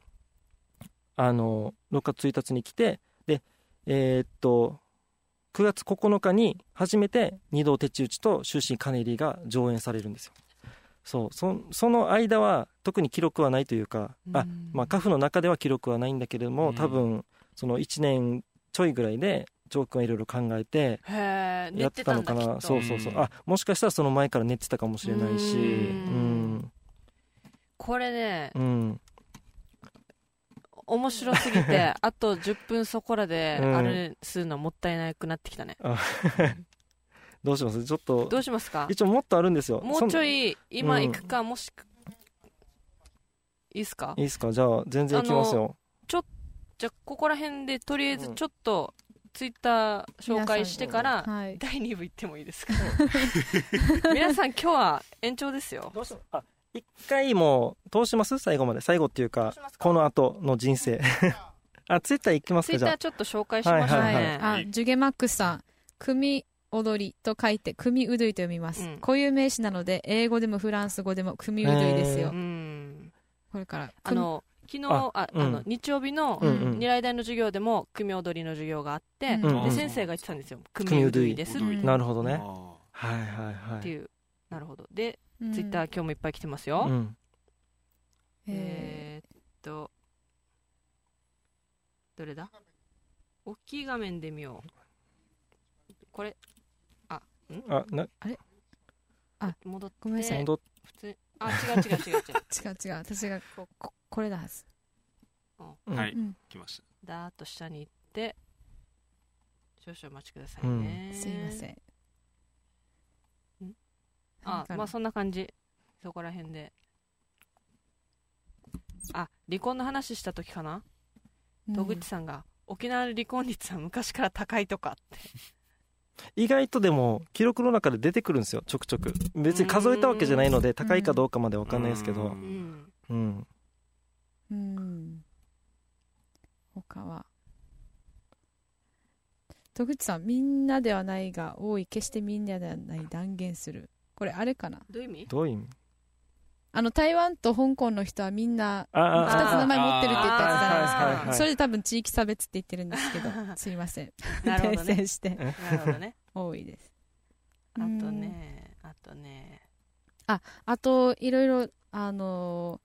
あの6月1日に来てでえーっと9月9日に初めて二道鉄打ちと終身金入りが上演されるんですよそうそその間は特に記録はないというか、あうん。まあカフの中では記録はないんだけれども、うん。多分その1年ちょいぐらいでジョー君はいろいろ考えてやっててたのかな。そうそうそう。うんあもしかしたらその前から寝てたかもしれないし。ううん。んこれねうん。面白すぎて あと10分そこらでうん。あれするのもったいなくなってきたね。あどうします？ちょっと。どうしますか？一応もっとあるんですよ。もうちょいい今うん行くかもしくいいっすか？いいですか？じゃあ全然いきますよ。じゃあここら辺でとりあえずちょっとツイッター紹介してからはい。第2部行ってもいいですか？皆さん今日は延長ですよ。どうしよう。あ一回もう通します？最後まで。最後っていうかこの後の人生。あツイッター行きますツイッかじゃあターちょっと紹介しましょうはいはいねあジュゲマックスさん。組踊りと書いて組うどいと読みます、うん。固有名詞なので英語でもフランス語でも組うどいですよ、へうん。これからあの昨日あああうん。の日曜日のうんうん。二来大の授業でも組踊りの授業があって、うんうんで先生が言ってたんですよ。組組踊踊りりです。っうんなるほどね。あはいはいはい。ていう。なるほど。でうん。ツイッター今日もいっぱい来てますよ、うん。ええーっとどれだ？大きい画面で見よう。これああな戻って。ごめんなさい。戻っ普通。あ違う違う違う違う。違う違う。私がこここれだはず。うん。はい。うん。来ました。だーっと下に行って少々お待ちくださいね、すいません。あまあそんな感じ。そこら辺で。あ離婚の話した時かな？戸口さんが、沖縄の離婚率は昔から高いとかって意外とでも記録の中で出てくるんですよちょくちょく。別に数えたわけじゃないので高いかどうかまで分かんないですけど。うん。うん。他は。戸口さんみんなではないが多い。決してみんなではない。断言する。これあれかな？どういう意味？どういう意味？あの台湾と香港の人はみんなああ2つ名前持ってるって言ったやつじゃないですかそれで多分地域差別って言ってるんですけどすいませんなるほどね訂正してなるほどね多いですあとねあとねああといろいろあの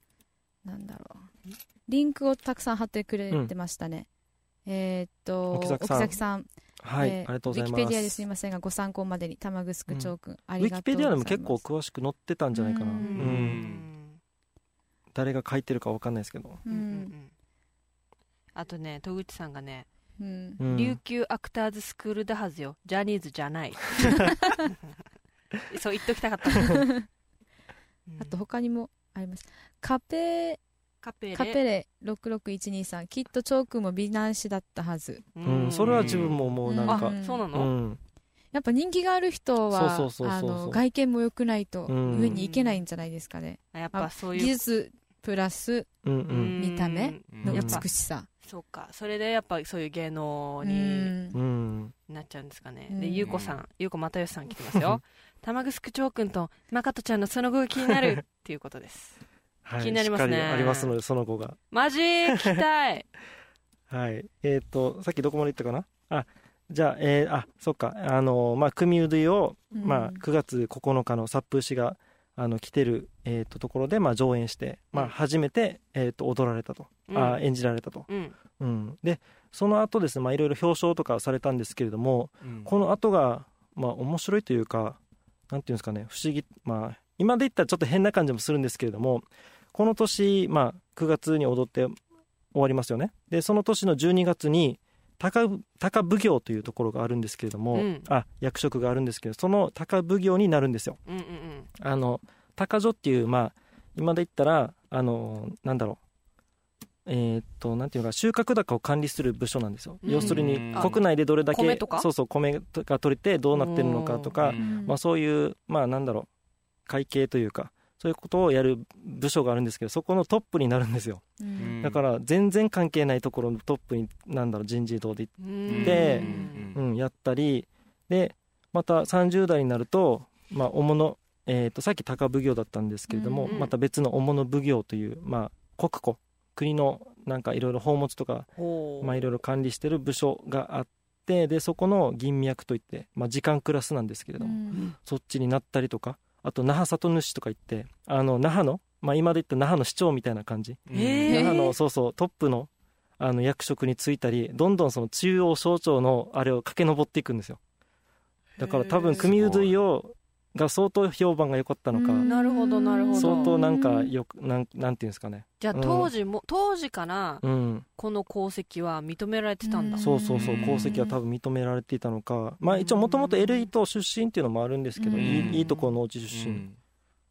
ーなんだろうリンクをたくさん貼ってくれてましたね、えっと沖崎さんはい、えーありがとうございます。ウィキペディアですみませんがご参考までに玉城区長くん、あウりがとうございます。ィキペディアでも結構詳しく載ってたんじゃないかな。誰が書いてるか分かんないですけど。あとね戸口さんがね、うん。うん琉球アクターズスクールだはずよ。ジャニーズじゃない。そう言っときたかった うん。あと他にもあります。カペカペレ。カペレ66123きっと長くんも美男子だったはず。ううん、それは自分ももうなんか。あそうなうの、ん。やっぱ人気がある人はそうそうそうそうあの外見も良くないとうん。上に行けないんじゃないですかね、やっぱそういう。技術プラスうんううん。ん見た目のやっぱ。美しさ。そうか。それでやっぱそういう芸能うにん。うん。なっちゃうんですかね、うん。でゆうこさん。ゆうこ又吉さん来てますよ。玉城長くんとまかとちゃんのその後が気になるっていうことですはい気になりますね。しっかりありますのでその後が。マジ聞きたい。はい。えっ、とさっきどこまで行ったかな？あじゃあえー、あそっか。あのまあ組うどを、うん。まあ、9月9日の殺風氏があの来てる、えー、とところで、まあ、上演して、まあ、うん。初めて、えー、と踊られたと、うん。あ演じられたと、うん。うん、でその後ですねまあいろいろ表彰とかされたんですけれどもこの後がまあ面白いというかなんていうんですかね不思議まあ今で言ったらちょっと変な感じもするんですけれどもこの年、まあ、9月に踊って終わりますよね。でその年の12月に高高奉行というところがあるんですけれども、うん。あ役職があるんですけどその高奉行になるんですよ。うんうんあの高女っていうまあ今で言ったらあのなんだろう。えーっとなんていうのか収穫高を管理する部署なんですよ、うん。要するにうん。国内でどれだけ米とか？そうそう米が取れてどうなってるのかとか、うん。まあ、そういうまあなんだろう会計というかそういうことをやる部署があるんですけどそこのトップになるんですよ。うん。だから全然関係ないところのトップになんだろう人事異動で、うんでうん。うん、やったりでまた30代になると、まあ、主の、えー、とさっき高奉行だったんですけれども、うんまた別の主の奉行という、まあ、国庫国のなんかいろいろ宝物とかまあいろいろ管理してる部署があってでそこの銀脈といって、まあ、時間クラスなんですけれども、うん。そっちになったりとかあと那覇里主とか言ってあの那覇の、まあ、今で言った那覇の市長みたいな感じ、えー。那覇のそうそうトップのあの役職に就いたりどんどんその中央省庁のあれを駆け上っていくんですよ。だから多分組うどいをが相当評判が良かったのか、うん。なるほどなるほど。相当なんかよくなんなんていうんですかね。じゃあうん。当時も、当時からうん。この功績は認められてたんだ、うんそうそうそううん功績は多分認められていたのか。まあ一応もともとエルイト出身っていうのもあるんですけど、うん。いいいいところのうち出身、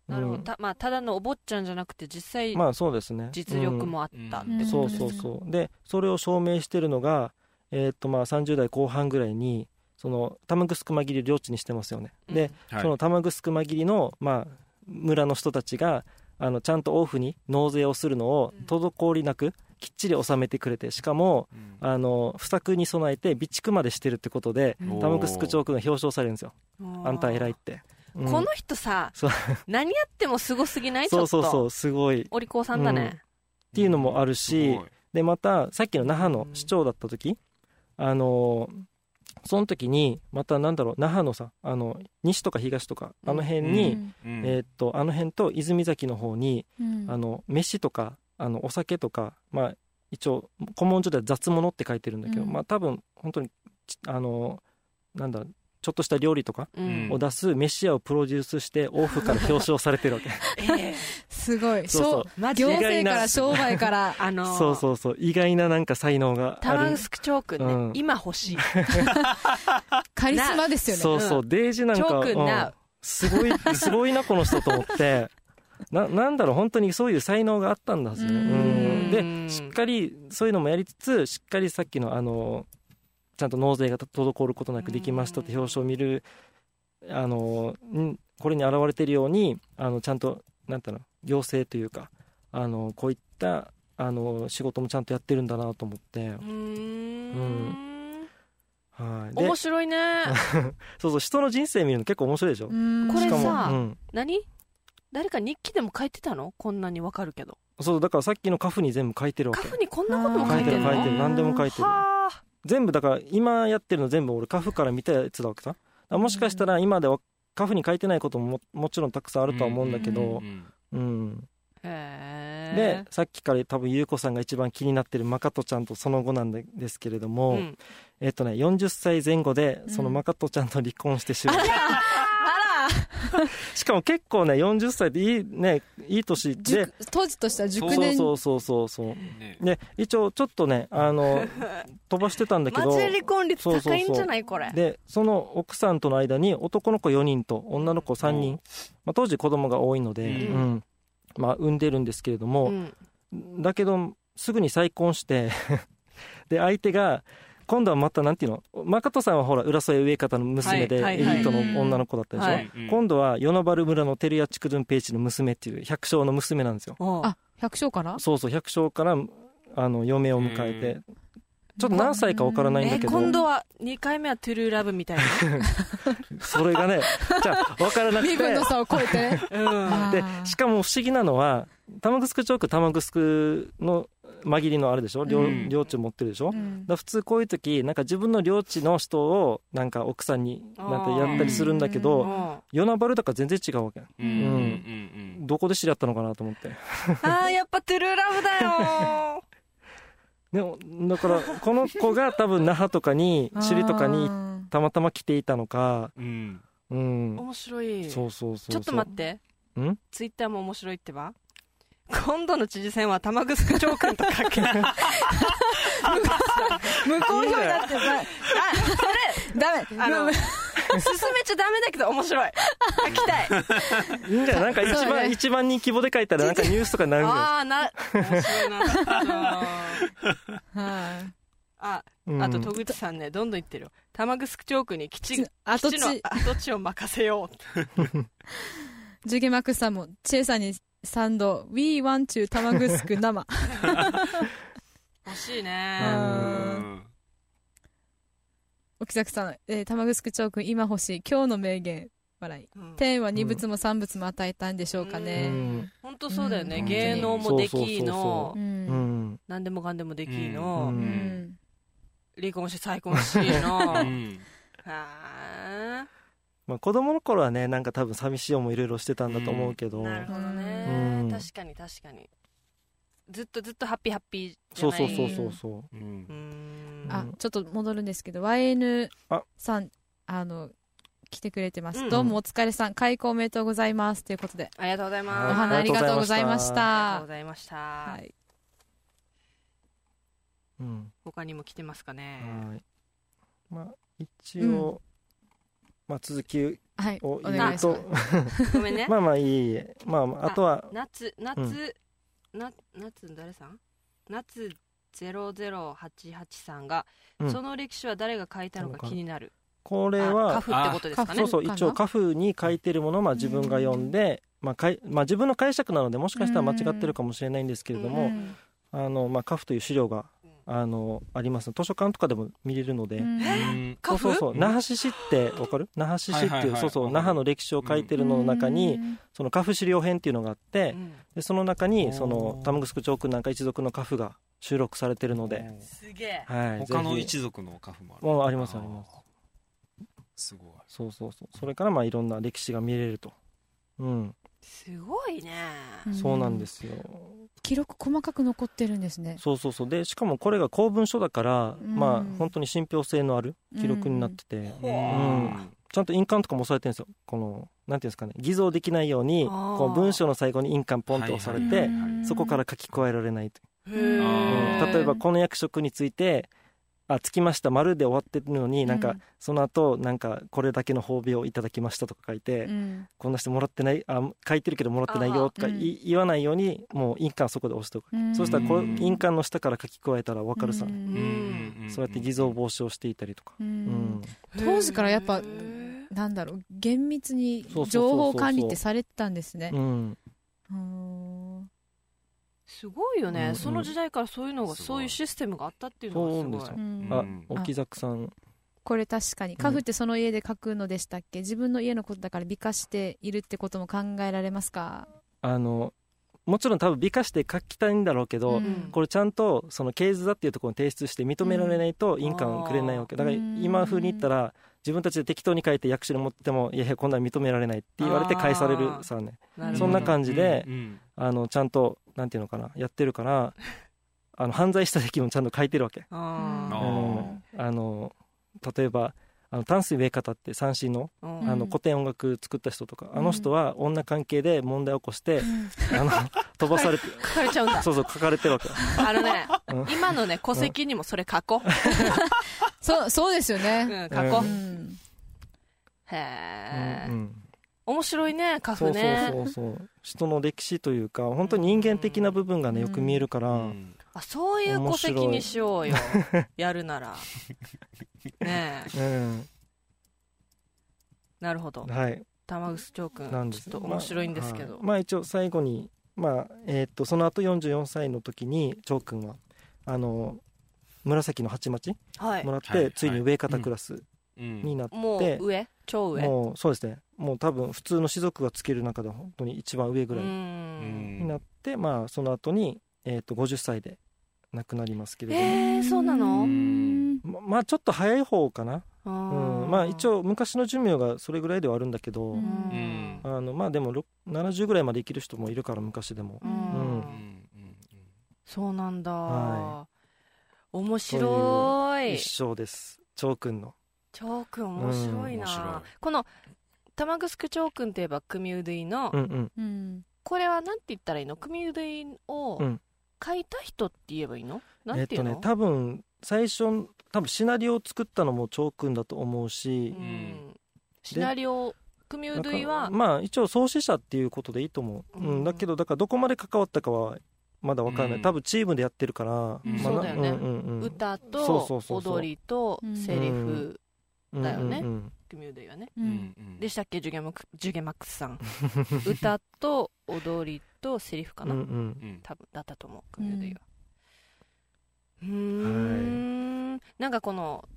なるほど、うんたまあ、ただのお坊ちゃんじゃなくて実際まあそうですね。実力もあったってうんことですか、そうそうそう。でそれを証明してるのが、えーっとまあ30代後半ぐらいにその玉城間切り領地にしてますよね、で、はい。その玉城間切りの、まあ、村の人たちがあのちゃんとオフに納税をするのを滞りなくきっちり納めてくれてしかもうん。あの不作に備えて備蓄までしてるってことでうん。玉城町区が表彰されるんですよ。うんあんた偉いって、うん。この人さ何やってもすごすぎない？そうそうそううすごい。っお利口さんだね、ていうのもあるすし、でまたさっきの那覇の市長だった時、あのーその時にまたなんだろう那覇のさあの西とか東とかあの辺に、うん。えーっとあの辺と泉崎の方に、うん。あの飯とかあのお酒とかまあ一応古文書では雑物って書いてるんだけど、うん。まあ多分本当にちあのなんだちょっとした料理とかうん。を出すメシアをプロデュースしてオフから表彰されてるわけ。え すごい。そうそう。商行政から商売からあのーそうそうそう。意外ななんか才能がある。タマンスクチョークね、うん。今欲しい。カリスマですよね。そうそう、デイジなんか、チョークうん。なすごい、すごいな、この人と思って、な、なんだろう、本当にそういう才能があったんだはずね。で、しっかり、そういうのもやりつつ、しっかりさっきの、あの、ちゃんと納税が滞ることなくできましたって表彰を見る、あの、んこれに現れているように、あの、ちゃんと、なんていうの、行政というか、あの、こういった、あの、仕事もちゃんとやってるんだなと思って、うーん。はい。で面、白いね。そうそう、人の人生見るの結構面白いでしょ？うん。これしかも、さうん。何？誰か日記でも書いてたの？こんなにわかるけど。そう、だからさっきのカフに全部書いてるわけ。カフ。にこんなことも書書いてるいてるの書いてる。何でも書いてる。はあ全部だから今やってるの全部俺カフから見たやつだわけさ。もしかしたら今ではカフに書いてないこともももちろんたくさんあるとは思うんだけどうんでさっきから多分優子さんが一番気になってるマカトちゃんとその後なんですけれども、うん。えっとね40歳前後でそのマカトちゃんと離婚してしまう、しかも結構ね40歳でいいねいい年で。熟当時としては熟そう年そうそうそうそう。ね。で一応ちょっとねあの 飛ばしてたんだけど。マジで離婚率高いんじゃないこれ。でその奥さんとの間に男の子4人と女の子3人、まあ、当時子供が多いので、うん。うん。まあ、産んでるんですけれどうも、ん。だけどすぐに再婚して。で相手が今度はまたなんていうの？誠さんはほら浦添上方の娘でエリートの女の子だったでしょ、今度は与那原村の照屋筑前平地の娘っていう百姓の娘なんですよ。あ百姓から？そうそう百姓からあの嫁を迎えて。ちょっと何歳かわからないんだえけど。今度は2回目はトゥルーラブみたい それがねじゃあ分からなくて。身分の差を超えて。うん。でしかも不思議なのは玉城町区玉城の紛りのあれでしょ領,、うん領地持ってるでしょ、うんら普通こういう時なんか自分の領地の人をなんか奥さんになんかやったりするんだけど与那原だか全然違うわけうんうんどこで知り合ったのかなと思ってあーやっぱトゥルーラブだよでもだからこの子が多分那覇とかに首里とかにたまたま来ていたのかうんうん面白いそうそうそうそうちょっと待ってんツイッターも面白いってば今度の知事選は玉城町君とかけあ無効票だってさダメ。あの進めちゃダメだけど面白い。書きたい。いいんじゃない？なんか一番、ね。一番人気簿で書いたらなんか ニュースとかになるんじゃないああな面白いな。はい。あうん。あと戸口さんねどんどん言ってるよ。玉城町区に基地跡基地の地跡地を任せよう。ジュゲマクさんもチェさんに賛同 We want to 玉城 生。欲しいうん。ね沖崎さん、えー、玉城町君今欲しい。今日の名言。笑い。うん。天は二物も三物も与えたんでしょうかうねん。本当そうだよね、うん。芸能もできの。何でもかんでもできうの、うん。ん。離婚して再婚しの。は うん。あまあ、子供の頃はねなんか多分寂しい思いいろいろしてたんだと思うけど、なるほどね、うん。確かに確かに。ずっとずっとハッピーハッピーじゃない。そうそうそうそうそう。うん。あちょっと戻るんですけど YN あさんあ。の来てくれてます、うん。どうもお疲れさん。開校おめでとうございますということで。ありがとうございおます。花ありがとうございましあありがとうたございました、はい。うん。他にも来てますかね。はい。まあ一応、まあ続きを言うとす。ごめんね。まあまあいいいいまあまああとは夏夏、な夏誰さん？夏00883さんが、うん。その歴史は誰が書いたのか気になる。これはフってことですかね。そうそう一応カフに書いてるものをまあ自分が読んで、まあかいまあ、自分の解釈なのでもしかしたら間違ってるかもしれないんですけれども、うん。あのまあ、カフという資料があのあります。図書館とかでも見れるので、そうそうそう。那覇市市ってわかる？那覇市市っていう、そうそう那覇の歴史を書いてるのの中に、そのカフ資料編っていうのがあって、うん。でその中にそおのー玉城町区なんか一族のカフが収録されてるので、すげえ。はい、他の一族のカフもある。もうありますあります。すごい。そうそうそう。それからまあいろんな歴史が見れると、うん、すごいね。そうなんですよ記録細かく残ってるんですね。そうそうそう。でしかもこれが公文書だから、うん。まあ本当に信憑性のある記録になってて、う。ん。ちゃんと印鑑とかも押されてるんですよ。このなんていうんですかね。偽造できないようにこう文章の最後に印鑑ポンと押されて、はいうんそこから書き加えられないと、へうんー。例えばこの役職についてあつきました。丸で終わってるのになんかうんその後なんかこれだけの褒美をいただきましたとか書いて、うん。こんな人もらってないあ書いてるけどもらってないよとかあーい言わないようにもう印鑑そこで押しておく、そうしたらこううん印鑑の下から書き加えたら分かるさ、うん。うん。そうやって偽造防止をしていたりとか、ううん。ん当時からやっぱなんだろう厳密に情報管理ってされてたんですね。うん。うんすごいよね、うんうん。その時代からそういうのがそういうシステムがあったっていうのがすごい。そうですよ。うん。あうん。沖崎さん。これ確かに。カフってその家で書くのでしたっけ？自分の家のことだから美化しているってことも考えられますか？あのもちろん多分美化して書きたいんだろうけど、うん。これちゃんとその系図だっていうところに提出して認められないと印鑑くれないわけ。だからうん今風に言ったら自分たちで適当に書いて役所に持ってもいやいやこんなの認められないって言われて返されるさね。なるほど。そんな感じでうんうんあのちゃんとなんていうのかなやってるから あの犯罪した時もちゃんと書いてるわけ、ああうん。あの例えばあの淡水植え方って三振のーうん。あの古典音楽作った人とか、あの人は女関係で問題を起こして、あの 飛ばされて書かれちゃうんだ。そうそう書かれてるわけ。あのねうん。今のね戸籍にもそれ書こう、そうそうですようね、ん、書こう、うん。へえ、うんうん面白いねカそうそうフねそうそう。人の歴史というか本当に人間的な部分がねよく見えるから、うん。あそういう戸籍にしようよ。やるなら。ねえ。うん。なるほど。はい。玉臼町くなんです。んちょっと面白いんですけど、まあはいまあ一応最後にまあえーっとその後44歳の時に長君はあの紫の鉢巻はい。もらって、はい。ついに植え方クラスうん。になって、もう上？超上？もうそうですねもう多分普通の士族がつける中では本当に一番上ぐうらいん。になって、まあその後にえーっと50歳で亡くなりますけれども、えー、そうなの、うん。ままあちょっと早い方かな、ううん、まあ一応昔の寿命がそれぐらいではあるんだけど、あのまあでもろ70ぐらいまで生きる人もいるから昔でも、うん。うん。うんそうなんだ、は面白い。一生です。長君の。超くん面白いな、うん。い。この玉城超くんといえば組うどいの、うんうん。うんこれはなんて言ったらいいの？組うどいをうん。書いた人って言えばいいの、なえってとんいうの、ね多分最初多分シナリオを作ったのも長君だと思ううし、ん、シナリオ組うどいだはまあ一応創始者っていうことでいいと思う、うん。うん。だけどだからどこまで関わったかはまだわからない、うん。多分チームでやってるから、うん。まあなそうだよね。んうんうん歌と踊りとセリフだよね。うんうん組うどいはね。ううんんうん。でしたっけ？ジュゲマクジュゲマックスさん。歌と踊りとセリフかな、うんうん。うん。多分だったと思う。組うどいはうーん。なんかこの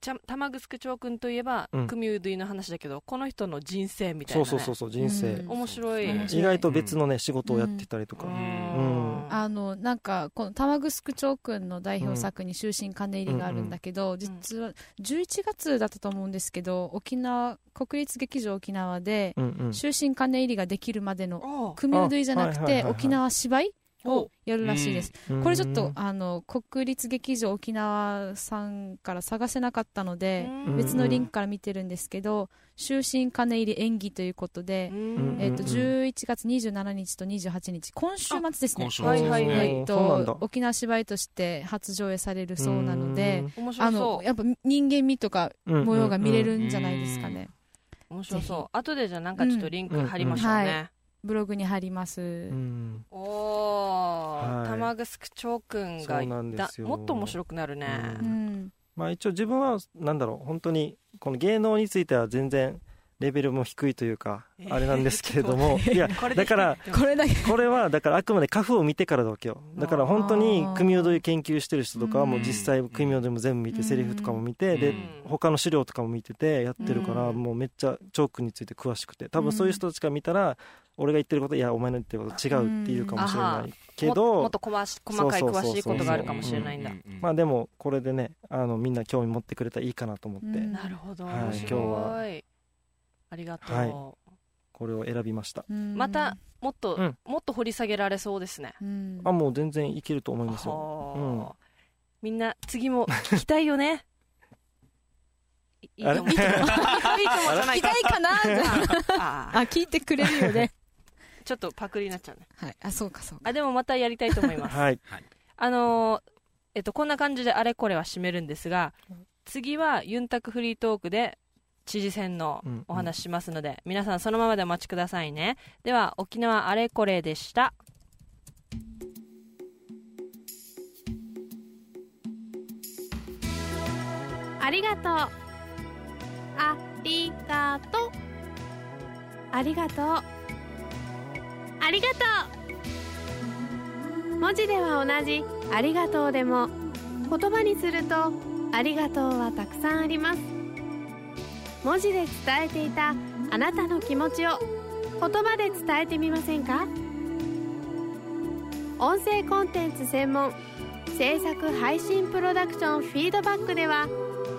ちゃ玉城町くんといえば、うん。組うどいの話だけどこの人の人生みたいな、ね、そうそうそうそう人生、うん。面白い、面白い。意外と別のね仕事をやってたりとか、うん。うんあのなんかこの玉城町くんの代表作に「終身金入り」があるんだけど、実は11月だったと思うんですけど沖縄国立劇場沖縄でうんうん。終身金入りができるまでの組うどいじゃなくて沖縄芝居お。をやるらしいです、うん。これちょっとあの国立劇場沖縄さんから探せなかったので、うん。別のリンクから見てるんですけど終身金入り演技ということで、うん。えっとうん。11月27日と28日今週末ですね。はいはいはい。と沖縄芝居として初上映されるそうなのであ面白そう。のやっぱ人間味とかうん模様が見れるんじゃないですかね、面白そう。ぜ後でじゃあなんかちょっとリンク貼りましょうね、うん。うん。はブログに貼ります、うん。おお、はい。玉城町くんがそうなんですよ。だもっと面白くなるね、ううんまあ一応自分はなんだろう本当にこの芸能については全然レベルも低いというかあれなんですけれども いや だからこれだけこれはだからあくまでカフを見てからだわけよ。だから本当に組踊り研究してる人とかはもう実際組踊りも全部見てうん。セリフとかも見てでうん。他の資料とかも見ててやってるからうん。もうめっちゃチョークについて詳しくて。多分そういう人たちが見たら俺が言ってることいやお前の言ってること違うっていうかもしれないけももどっと細し細かい詳しいことがあるかもしれないんだ、まあでもこれでねあのみんな興味持ってくれたらいいかなと思って。うん。なるほど。はい面白い、今日は。ありがとう、はい。ここれを選びました。うん。またもっと、うん。もっと掘り下げられそうですね。うん。あもう全然いけると思いますよ。はあ。みんな次も聞きたいよねいいいと思う。いいと思う。聞きたいかなあ。あ聞いてくれるよねちょっとパクリになっちゃうね。はい。あそうかそうか。あでもまたやりたいと思います。はい。あのーえっとこんな感じであれこれは締めるんですが次はユンタクフリートークで知事選のうんお話ししますので、皆さんそのままでお待ちくださいね。では沖縄あれこれでした。ありがとう。ありがとう。ありがとうありがとう。文字では同じ「ありがとう」でも言葉にすると「ありがとう」はたくさんあります。文字で伝えていたあなたの気持ちを言葉で伝えてみませんか？音声コンテンツ専門制作配信プロダクションフィードバックでは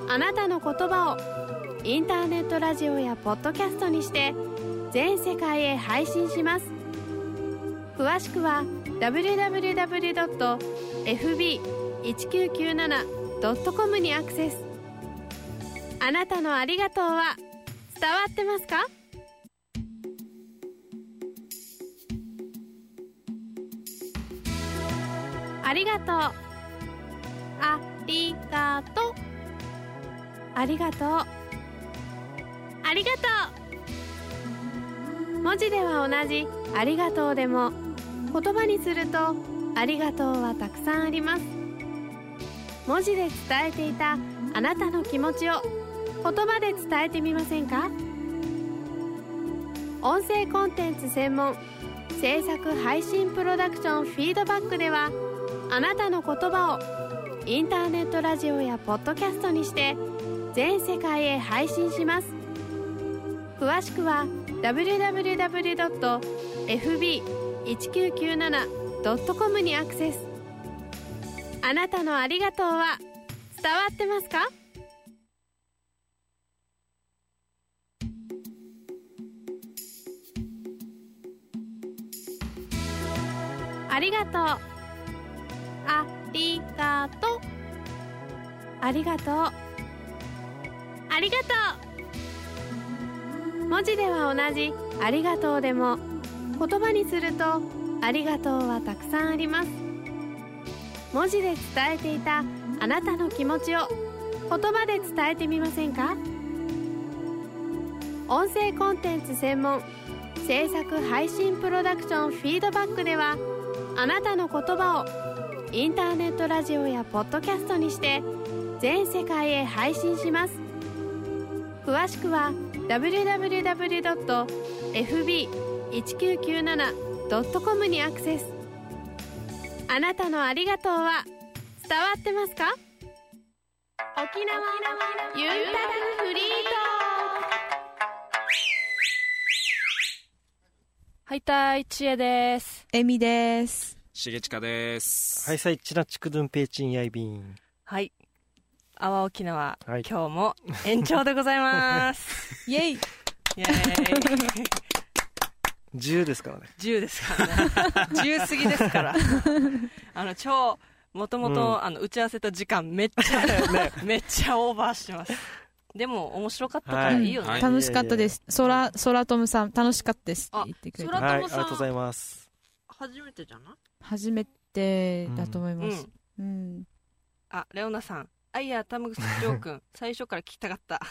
あなたの言葉をインターネットラジオやポッドキャストにして全世界へ配信します。詳しくは www.fb1997.com にアクセス。あなたのありがとうは伝わってますか？ありがとう。ありがとう。ありがとう。ありがとう。文字では同じ「ありがとう」でも。言葉にすると「ありがとう」はたくさんあります。文字で伝えていたあなたの気持ちを言葉で伝えてみませんか？音声コンテンツ専門制作配信プロダクションフィードバックではあなたの言葉をインターネットラジオやポッドキャストにして全世界へ配信します。詳しくは www.fb 1997.com にアクセス。あなたのありがとうは伝わってますか？ありがとう。ありがとう。ありがとう。ありがとう。文字では同じ「ありがとう」でも。言葉にすると「ありがとう」はたくさんあります。文字で伝えていたあなたの気持ちを言葉で伝えてみませんか？音声コンテンツ専門制作配信プロダクションフィードバックではあなたの言葉をインターネットラジオやポッドキャストにして全世界へ配信します。詳しくは www.fb www.fb1997.com にアクセス。あなたのありがとうは伝わってますか？沖縄ユンタクフリーはいたいちえです。エミです。しげちかです。はいさいちなちくどんぺいちんやいびんはい。阿波沖縄、はい。今日も延長でございます。イエイ。イエーイ10ですからね。10ですからね。10過ぎですから。あの超もともうん。とあの打ち合わせた時間めっちゃ、めっちゃオーバーしてます。でも面白かったからい。いよね、はい。楽しかったです。そらそらとむさん楽しかったですってあ言ってくれて。はいあともさんりがとうございます。初めてじゃない？初めてだと思います。うん。うん。あレオナさん。あいやタムグスジョー君最初から聞きたかった。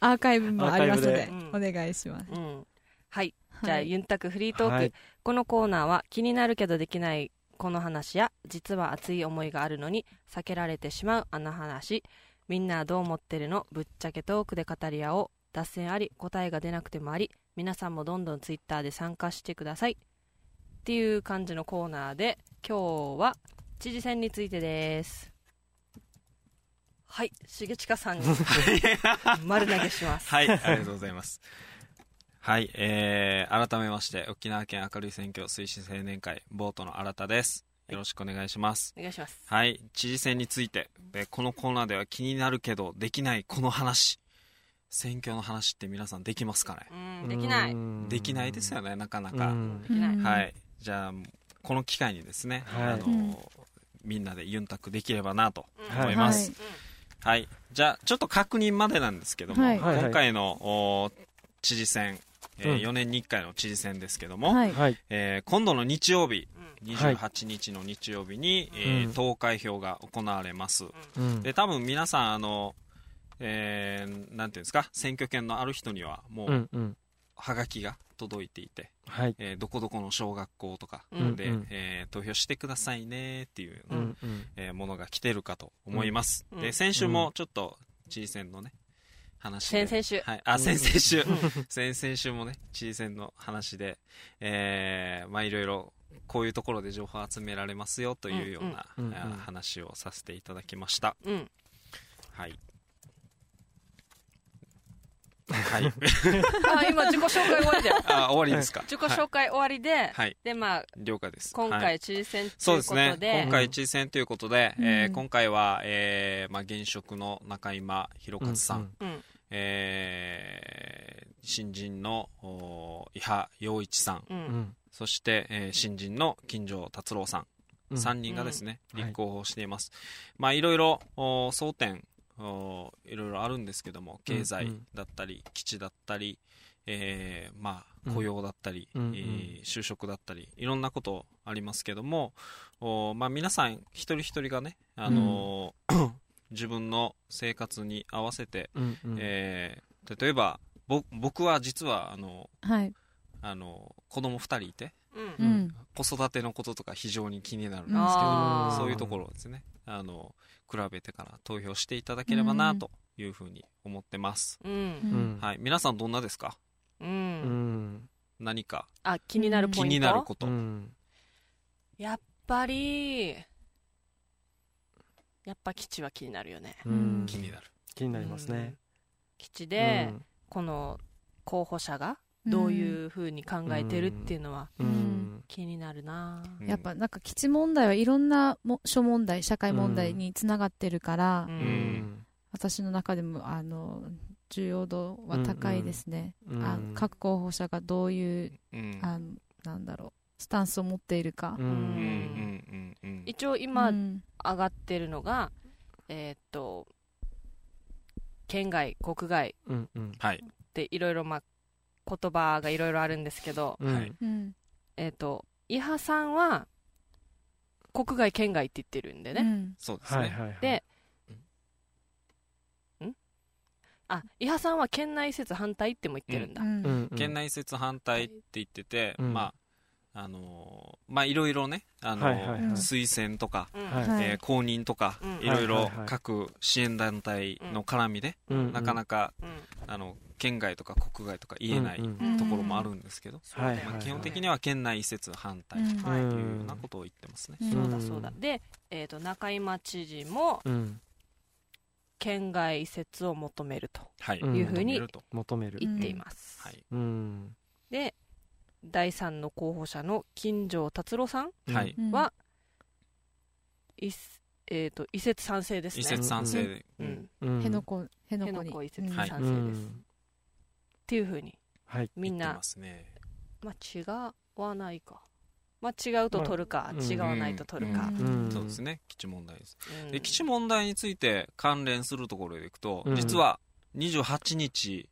アーカイブもありますのでアーカイブでお願いします。うん。はいじゃあ、はいユンタクフリートーク、はい。このコーナーは気になるけどできないこの話。や実は熱い思いがあるのに避けられてしまうあの話。みんなはどう思ってるの？ぶっちゃけトークで語り合おう。脱線あり答えが出なくてもあり。皆さんもどんどんツイッターで参加してください。っていう感じのコーナーで今日は知事選についてです。はい重近さん。に 丸投げします。はい、ありがとうございます。はい、えー、改めまして、沖縄県明るい選挙推進青年会、ボートの新田です。よろしくお願いします。お願いします。はい、知事選について、でこのコーナーでは気になるけどできないこの話、選挙の話って皆さんできますかね、うんできない。うん。できないですよねなかなうか、ん。できない。うんはい。じゃあこの機会にですね、はい。あのうんみんなでユンタクできればなとはい思います、はい、じゃあちょっと確認までなんですけども、はい。今回のお知事選、えーうん。4年に1回の知事選ですけども、はい。はい。えー今度の日曜日はい28日の日曜日に、えーうん。投開票が行われます、うん。で多分皆さんあの、えーなんていうんですか選挙権のある人にはもううんうん。はがきが届いていて、はい。えーどこどこの小学校とかうんで、うん。えー投票してくださいねっていう、うんうん。えーものが来てるかと思います、うん。で先週もちょっと知事選のね話で。先々週。はい、あ先々週。先々週もね知事選の話でえーまあいろいろこういうところで情報集められますよというような、うんうん話をさせていただきました。うん。はいはい。あ今自己紹介終わりだよあ終わりですか。自己紹介終わりで、はい。でまあ了解です。今はい。回知事選とそういうことで。すね。で今回知事選ということで、うん。えー今回は、えーまあ、現職の中今弘和さん、うん。えー新人のお伊波洋一さん、そして、えー新人の金城達郎さん、うん。3人がですね、うん。立候補しています、まあいろいろお争点おいろいろあるんですけども経済だったり、基地だったり、えーまあ、うん。雇用だったり、うんえー就職だったりいろんなことありますけどもおまあ、皆さん一人一人がね、あのー 自分の生活に合わせて、うんうん。えー例えばぼ僕は実はあのはい。あの子供2人いてうんうん子育てのこととか非常に気になるんですけど、そういうところをですね。あの比べてから投票していただければなというふうに思ってます、うん。うん。はい、皆さんどんなですか？ううん。ん何か？あ気になるポイント？気になること、うん。やっぱりやっぱ基地は気になるよね。うん。気になる。気になりますね。基地で、この候補者がどういうふうに考えてるっていうのはうん。うん気になるな。うん。やっぱなんか基地問題はいろんなも諸問題社会問題につながってるから、ううん。ん私の中でもあの重要度は高いですね、うん。あ各候補者がどういううん。あのなんだろうスタンスを持っているか。う、うん。んうん。うん。うん一応今うん。上がってるのが、えーっと県外国外でいろいろまあ言葉がいろいろあるんですけど、うん。はい。うん。えーっと伊波さんは国外県外って言ってるんでね、うん。そうですね、はいはいはい。であ伊波さんは県内移設反対っても言ってるんだ、うん。うんうん。県内移設反対って言ってて、うん。まああのーまあいろいろね、あのーはいはいはい。推薦とか、うんえー公認とか、うん。いろいろ各支援団体の絡みで、うん。なかなかうん。あの県外とか国外とか言えないところもあるんですけど、まあ、基本的には県内移設反対うんとはいいうようなことを言ってますね。うん。そうだそうだ。で、えー、と中井町知事もうん。県外移設を求めるとはい、うふうに求めると。求める。言っています、はい。うん。で第3の候補者の金城達郎さんはい。えー、と移設賛成ですね。移設賛成で、ううん。ん、うん。辺野古辺野古に。辺野古移設賛う成です、っんていうふうにはい。みんな。ね。まあ違わないか。まあ違うと取るか、まあ違わないと取るか、うん。うん。そうですね。基地問題です、うん。で基地問題について関連するところでいくと、うん。実は28日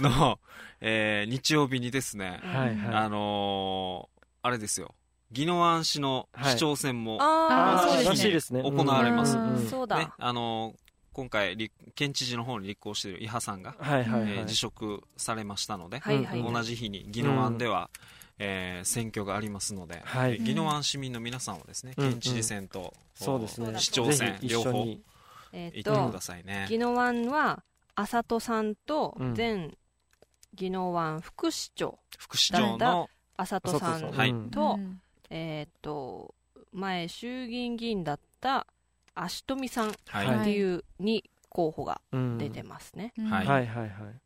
の、えー日曜日にですね、はいはい。あのーあれですよ。宜野湾市の市長選も、あああーそうですね。らしいですね。行われます。そうだ、ねあのー今回立県知事の方に立候補している伊波さんが、はいはいはい。えー辞職されましたので、はいはい、はい、同じ日に宜野湾では、えー選挙がありますので、はい。えー宜野湾市民の皆さんはですね、うん。県知事選と、そうですね。市長選両方行ってくとださいね。宜野湾は浅戸さんとうん。前宜野湾副市長副市長の、浅戸さんと,、うん。えっ、と前衆議院議員だった足富さんっていう2候補がうん。出てますね、うん。はい。はいはいはい。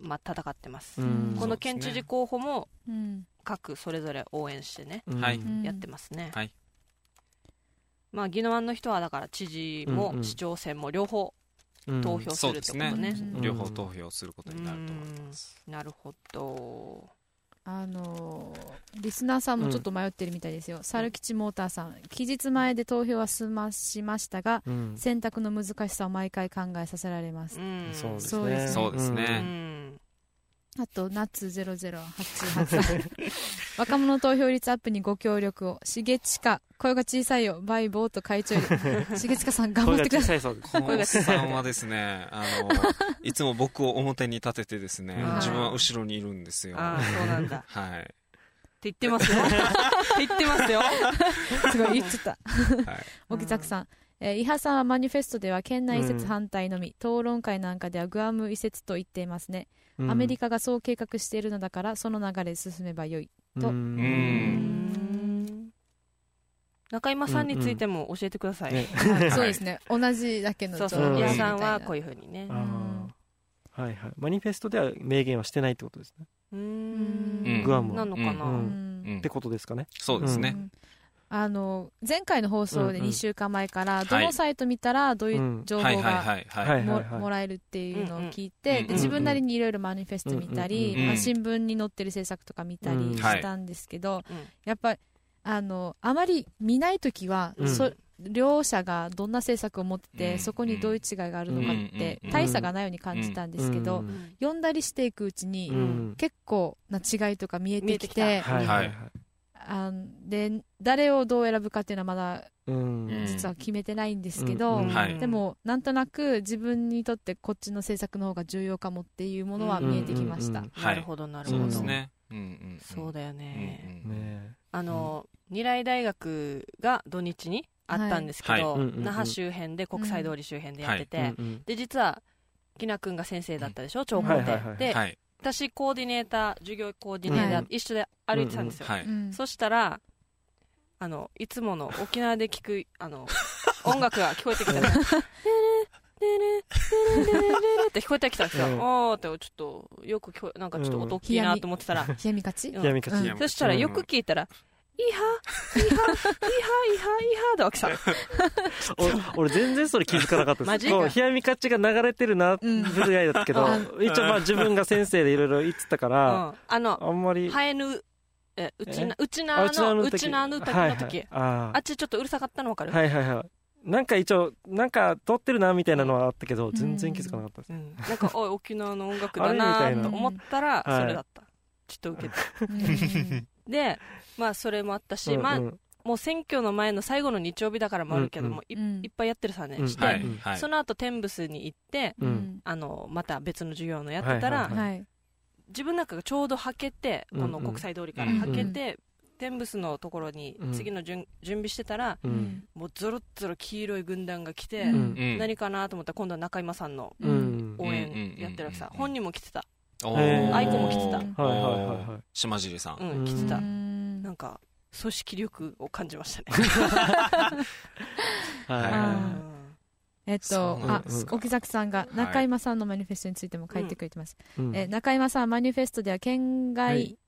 まあ戦ってます、うん。この県知事候補もうん。各それぞれ応援してね、やってますね、はい。まあ宜野湾の人はだから知事も市長選も両方うん。投票するってことね,、両方投票することになると思います。なるほどあのーリスナーさんもちょっと迷ってるみたいですよ、猿吉モーターさん期日前で投票は済ましましたがうん。選択の難しさを毎回考えさせられます、うん。そうですそうですね。そうですね。んあとナッツ0088さん若者投票率アップにご協力をしげちか声が小さいよバイボーと会長より。しげちかさん頑張声がってください。小さいそうですこのおっさんはですね、あの、いつも僕を表に立ててですねはい、自分は後ろにいるんですよ。はああそうなんだ。っい。て言ってますよ。って言ってますよ。すごい言っちゃった。はい。沖崎さん、えー、伊波さんはマニフェストでは県内移設反対のみ、討論会なんかではグアム移設と言っていますね、うん。アメリカがそう計画しているのだからその流れで進めばよい。と。中山さんについても教えてください、そうですね。同じだけのそうそう、ん矢さんはこうういうふうにね。はいはい。マニフェストでは明言はしてないってことですね。うん。んグアムなのかな、ってことですかね。そうですね。あの前回の放送でうんうん。2週間前から、い。どのサイト見たらどういう情報がももらえるっていうのを聞いて、自分なりにいろいろマニフェスト見たり、うんうんまあ、新聞に載ってる政策とか見たりうん。したんですけど、うん。やっぱりあのあまり見ないときは、うん。そ両者がどんな政策を持ってて、うん。そこにどういう違いがあるのかって、うん。大差がないように感じたんですけど、うん。読んだりしていくうちに、うん。結構な違いとか見えてきてあので誰をどう選ぶかっていうのはまだ実は決めてないんですけど、うんはい。でもなんとなく自分にとってこっちの政策の方が重要かもっていうものは見えてきました、うんうんうんなるほどなるほど。そうですね。うんうん。そうだよね、うんうんね。あの、二来大学が土日にあったんですけど、はい。那覇周辺で国際通り周辺でやってて、で実はきな君が先生だったでしょ長校で、はいはいはい。で、はい。私コーディネーター授業コーディネーター、はい、一緒で歩いてたんですよ、そしたらあのいつもの沖縄で聞くあの 音楽が聞こえてきたんですねって聞こえてきたんですよ。おおってちょっとよく聞こえなんかちょっと音大きいなと思ってたら、冷やみがち？冷やみがち。そしたらよく聞いたら。いいは、いいは、いいは、いは、いは」で起きた。俺全然それ気づかなかったマジかですこう冷やみ勝ちが流れてるなぐらいだったけど、一応まあ自分が先生でいろいろ言ってたから、あの、あんまり、ハエヌ、え、うちな、うちなの、うちなの時はいはいの時。あっちちょっとうるさかったのわかるはいはいはいなんか一応なんか撮ってるなみたいなのはあったけど全然気づかなかったです、うんなんか、おい、沖縄の音楽だなと思ったら、それだった。ちょっと受けて。うんうんで、まあ、それもあったし、まあう、ん。もう選挙の前の最後の日曜日だからもあるけども、いうん。いっぱいやってるさねうん。して、はい。うん。はい。その後テンブスに行って、ううん。んあの、また別の授業のやってたら、はいはいはい自分なんかがちょうどはけて、このうん。うん国際通りからうんはけて、テンブスのところにうん。次の準準備してたら、ううん。んもうゾロッゾロ黄色い軍団が来て、うん。うん。何かなと思ったら今度は中山さんのうん。うん応援やってるわけさ、うん。本人も来てた、アイコも来てた。うんはいはいはいはい。島尻さん。うん、てた、うん。なんか組織力を感じましたね、はい。えっとあうん沖崎さんが中山さんのマニフェストについても書いてくれてます、うん。え中山さんマニフェストでは県は外い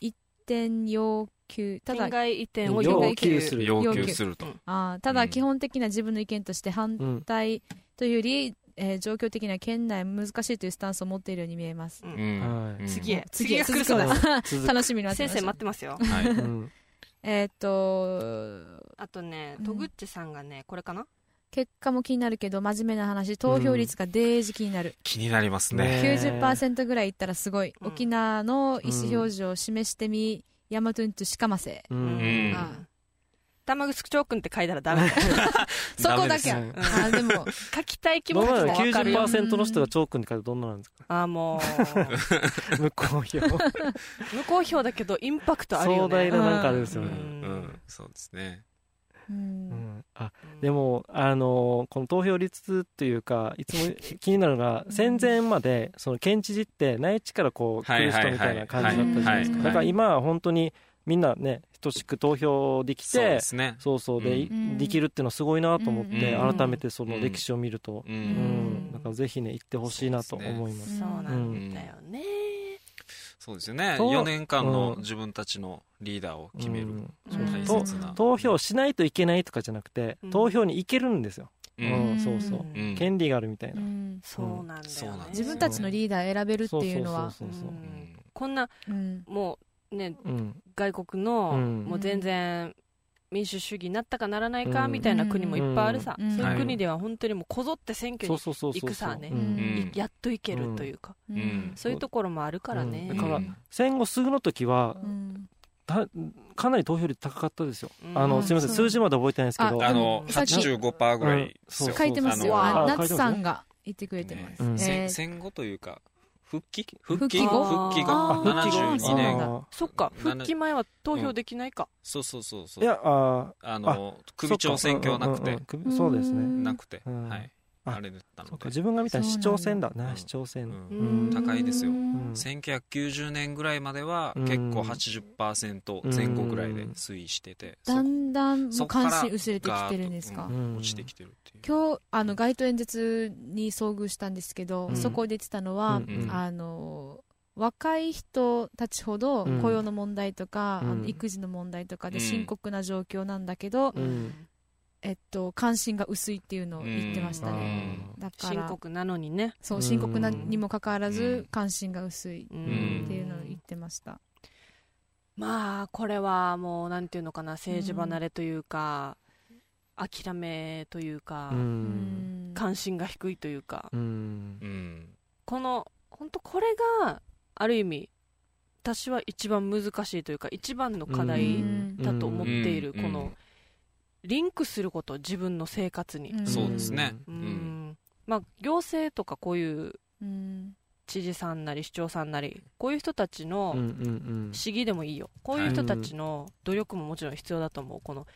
一点要求ただ県外移転を要要求。求する。要求すると。あーただ基本的な自分の意見として反対というより、えー状況的には県内難しいというスタンスを持っているように見えます、うん。うん。次へ。次へ。来るそうです続く。楽しみにな先生待ってますよ。はい。うん。えーっとあとねうん。戸口さんがねこれかな？結果も気になるけど真面目な話。投票率がデージ気になる、気になりますね。ね。90%ぐらいいったらすごい、うん。沖縄の意思表示を示してみ、ヤマトゥントゥシカマセ。ううん。んあ玉城町君って書いたらダメ。そこだけダメですあでも 書きたい気持ちもわかるよ。90%の人がチョークに書いてどんななんですか？あーもう。無効票。無効票だけどインパクトあるよ壮大ねななんかあれですよね、うん。うん。そうですね。ううん。ん。あでも、あのーこの投票率っていうかいつも気になるのが戦前までその県知事って内地からこう来る人みたいな感じだったじゃないですか。だから今は本当にみんなね等しく投票できそうてですね。そうそうで、うん。できるっていうのはすごいなと思って、うん。改めてその歴史を見ると、う。うん。んだからぜひね行ってほしいなと思います。そうなんだよね。そうですよね。そう4年間のうん。自分たちのリーダーを決める。うん。そう。大と切な。投票しないといけないとかじゃなくて、うん。投票に行けるんですよ。うん。うんそうそう。うん。権利があるみたいな。うん。そうなんだよね。自分たちのリーダー選べるっていうのは。そうそうそうそうう。ん。こんなうん。もうねうん。外国のうん。もう全然民主主義になったかならないかうん。みたいな国もいっぱいあるさ、うん。そういうはい国では本当にもうこぞって選挙に行くさね。やっと行けるというか、そういうところもあるからね、うん。だからうん戦後すぐの時はうん。たかなり投票率高かったですよ。うん。あのすみません数字まで覚えてないんですけど。あのうん。85%ぐらいですよ。うん書いてますよ。夏さんが言ってくれてます、戦後というか復帰？復帰後？復帰後あー72そう年。あそっかな復帰前は投票できないか、そうそうそうそう。いやああの首長選挙はなくて。そうんうんうん。そうですね。うんなくて。うん。はいああれだったの自分が見た市長選だ。な市長選。高いですよ。うん。1990年ぐらいまではうん。結構80%前後ぐらいで推移しててだんだん関心薄れてきてるんですか、落ちてきてるっていう。今日あの街頭演説に遭遇したんですけど、うん。そこで言ってたのは、あの若い人たちほどうん。雇用の問題とか、うん。あの育児の問題とかでうん。深刻な状況なんだけど、うんえっと、関心が薄いっていうのを言ってましたね、うん。だから深刻なのにね、そう深刻なにもかかわらずうん。関心が薄いうんっていうのを言ってました、まあこれはもうなんていうのかな政治離れというか、諦めというか、関心が低いというか、この本当これがある意味私は一番難しいというか一番の課う題んだと思っている、うん。このリンクすること自分の生活に、うん。そうですね。ううん。んまあ、行政とかこういううん。知事さんなり市長さんなりこういう人たちの市議でもいいよ。こういう人たちの努力ももちろん必要だと思う。この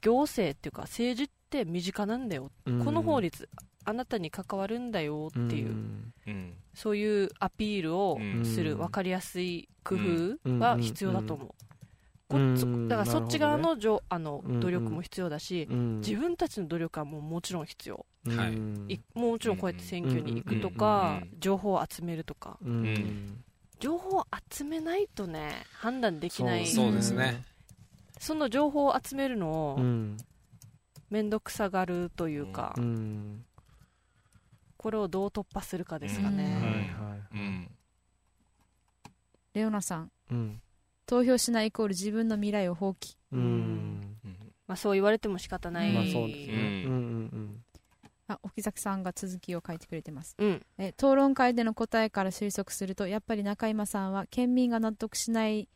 行政っていうか政治って身近なんだよ、うん。この法律あなたに関わるんだよっていう、そういうアピールをうん。するうん分かりやすい工うん。夫は必要だと思う、こだからそっち側のじょあのうん努力も必要だし、うん。自分たちの努力はもうもちろん必要、はい。もちろんこうやって選挙に行くとか、うん情報を集めるとか。情報を集めないとね判断できない。そうですね。その情報を集めるのをうん。面倒くさがるというか、うん。これをどう突破するかですかうん。ね、はいはい。うん。レオナさん。うん投票しないイコール自分の未来を放棄。うん。まあ、そう言われても仕方ない、まあそうですうん。ねうんうん。あ沖崎さんが続きを書いてくれてます。うん。え討論会での答えから推測するとやっぱり中山さんは県民が納得しない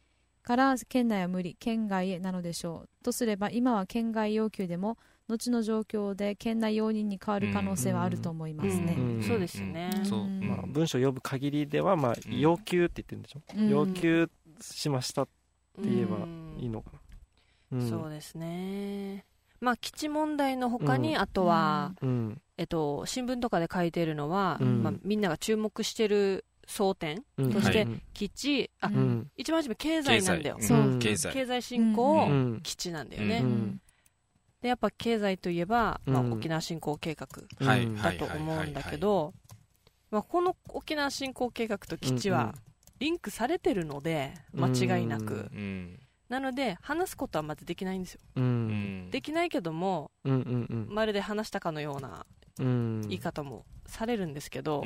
から県内は無理県外へなのでしょう。とすれば今は県外要求でも後の状況で県内容認に変わる可能性はあると思いますね、うんそうですよね、そう。うん。まあ文章を読む限りではまあうん。要求って言ってるんでしょ？うん。要求しましたってうん言えばいいのかな。うん。そうですね。まあ基地問題の他に、うん。あとは、うん。えっと、新聞とかで書いてるのは、うん。まあ、みんなが注目してる争点うん。そしてうん基地あ、一番初め経済なんだよ。経済。経済経済。振興、ううん。基地なんだよね、うん。でやっぱ経済といえば、まあ、うん沖縄振興計画だと思うんだけどまあこの沖縄振興計画と基地はリンクされてるので間違いなく、なので話すことはまずできないんですよ。できないけどもうんうんまるで話したかのようなうん。言い方もされるんですけど、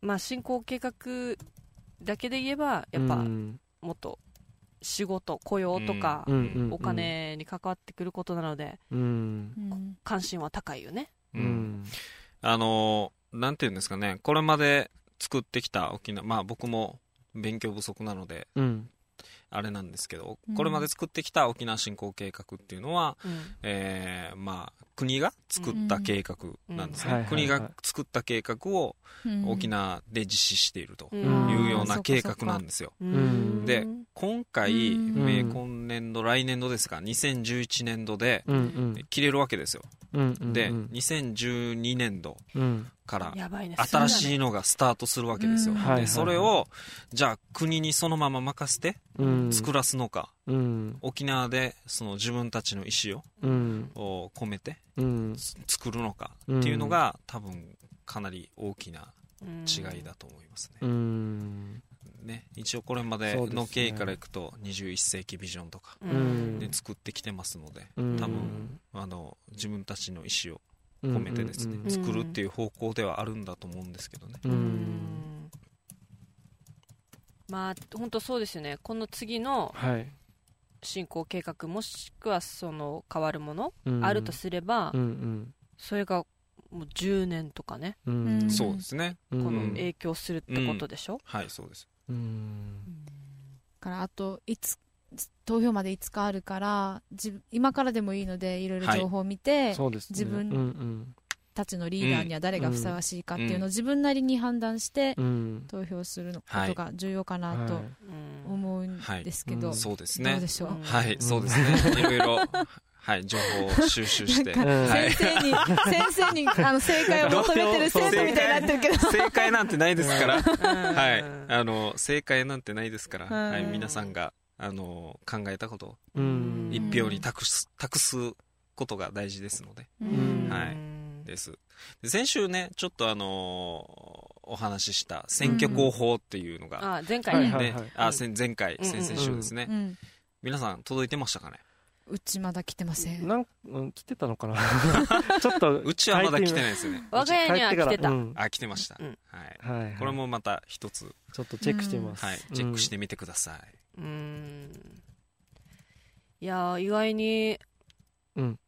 まあ振興計画だけで言えばやっぱうん。もっと仕事雇用とか、お金に関わってくることなので関心は高いよね。ううん。んあのーなんていうんですかね。これまで作ってきた沖縄まあ僕も勉強不足なのでうん。あれなんですけど、うん。これまで作ってきた沖縄振興計画っていうのは、うん。えーまあ、国が作った計画なんですね、うん。うん国が作った計画をうん。沖縄で実施しているとういうような計画なんですよ。うん。で今回、うん。えー今年度、来年度ですか、2011年度でうんうん。切れるわけですよ。うんうんで、うん2012年度うん。からやばいね。新しいののがスタートするわけですよ。うん。で、それを、じゃあ国にそのまま任せてうん。作らすのか、うん。沖縄でその自分たちの意思をうん。を込めてうん。つ作るのかっていうのが、多分かなり大きな違いだと思いますね。うんね一応これまでの経緯からいくと21世紀ビジョンとかううん。で作ってきてますので、うん。多分あの自分たちの意思をうん込めてですね、うん作るっていう方向ではあるんだと思うんですけどね、ううん。んまあ本当そうですよね。この次のはい。進行計画もしくはその変わるもの、うん。あるとすれば、うんそれがもう10年とかね。うん。うんそうですね。うんこのうん。影響するってことでしょ、はいそうですうん。からあといつ投票まで5日あるから今からでもいいのでいろいろ情報を見て、そうですね。自分うんたちのリーダーには誰がふさわしいかっていうのを自分なりに判断してうん。うん投票するのこはいとが重要かなとはい。うん思うんですけど、はいそうですね。どうでしょう、うん。はい。そうですね。いろいろはい情報を収集して、先生に、先生にあの正解を求めてる生徒みたいになってるけど。正解なんてないですから。うん。はい。あの正解なんてないですから、うん。はい、皆さんがあの考えたことをうん。一票に託す託すことが大事ですので。うん。はい。です。で先週ねちょっとあのお話しした選挙広報っていうのが、あ前回ね、あ先前回、先々週ですね、うん。皆さん届いてましたかね？うちまだ来てません。なんうん来てたのかな？ちょっとうちはまだ来てないですよね。我が家には来てた、うん。あ来てました、うん。はい。はいはい。これもまた一つ、ちょっとチェックしてみます。はい、チェックしてみてください、うん。いやー意外に、うん。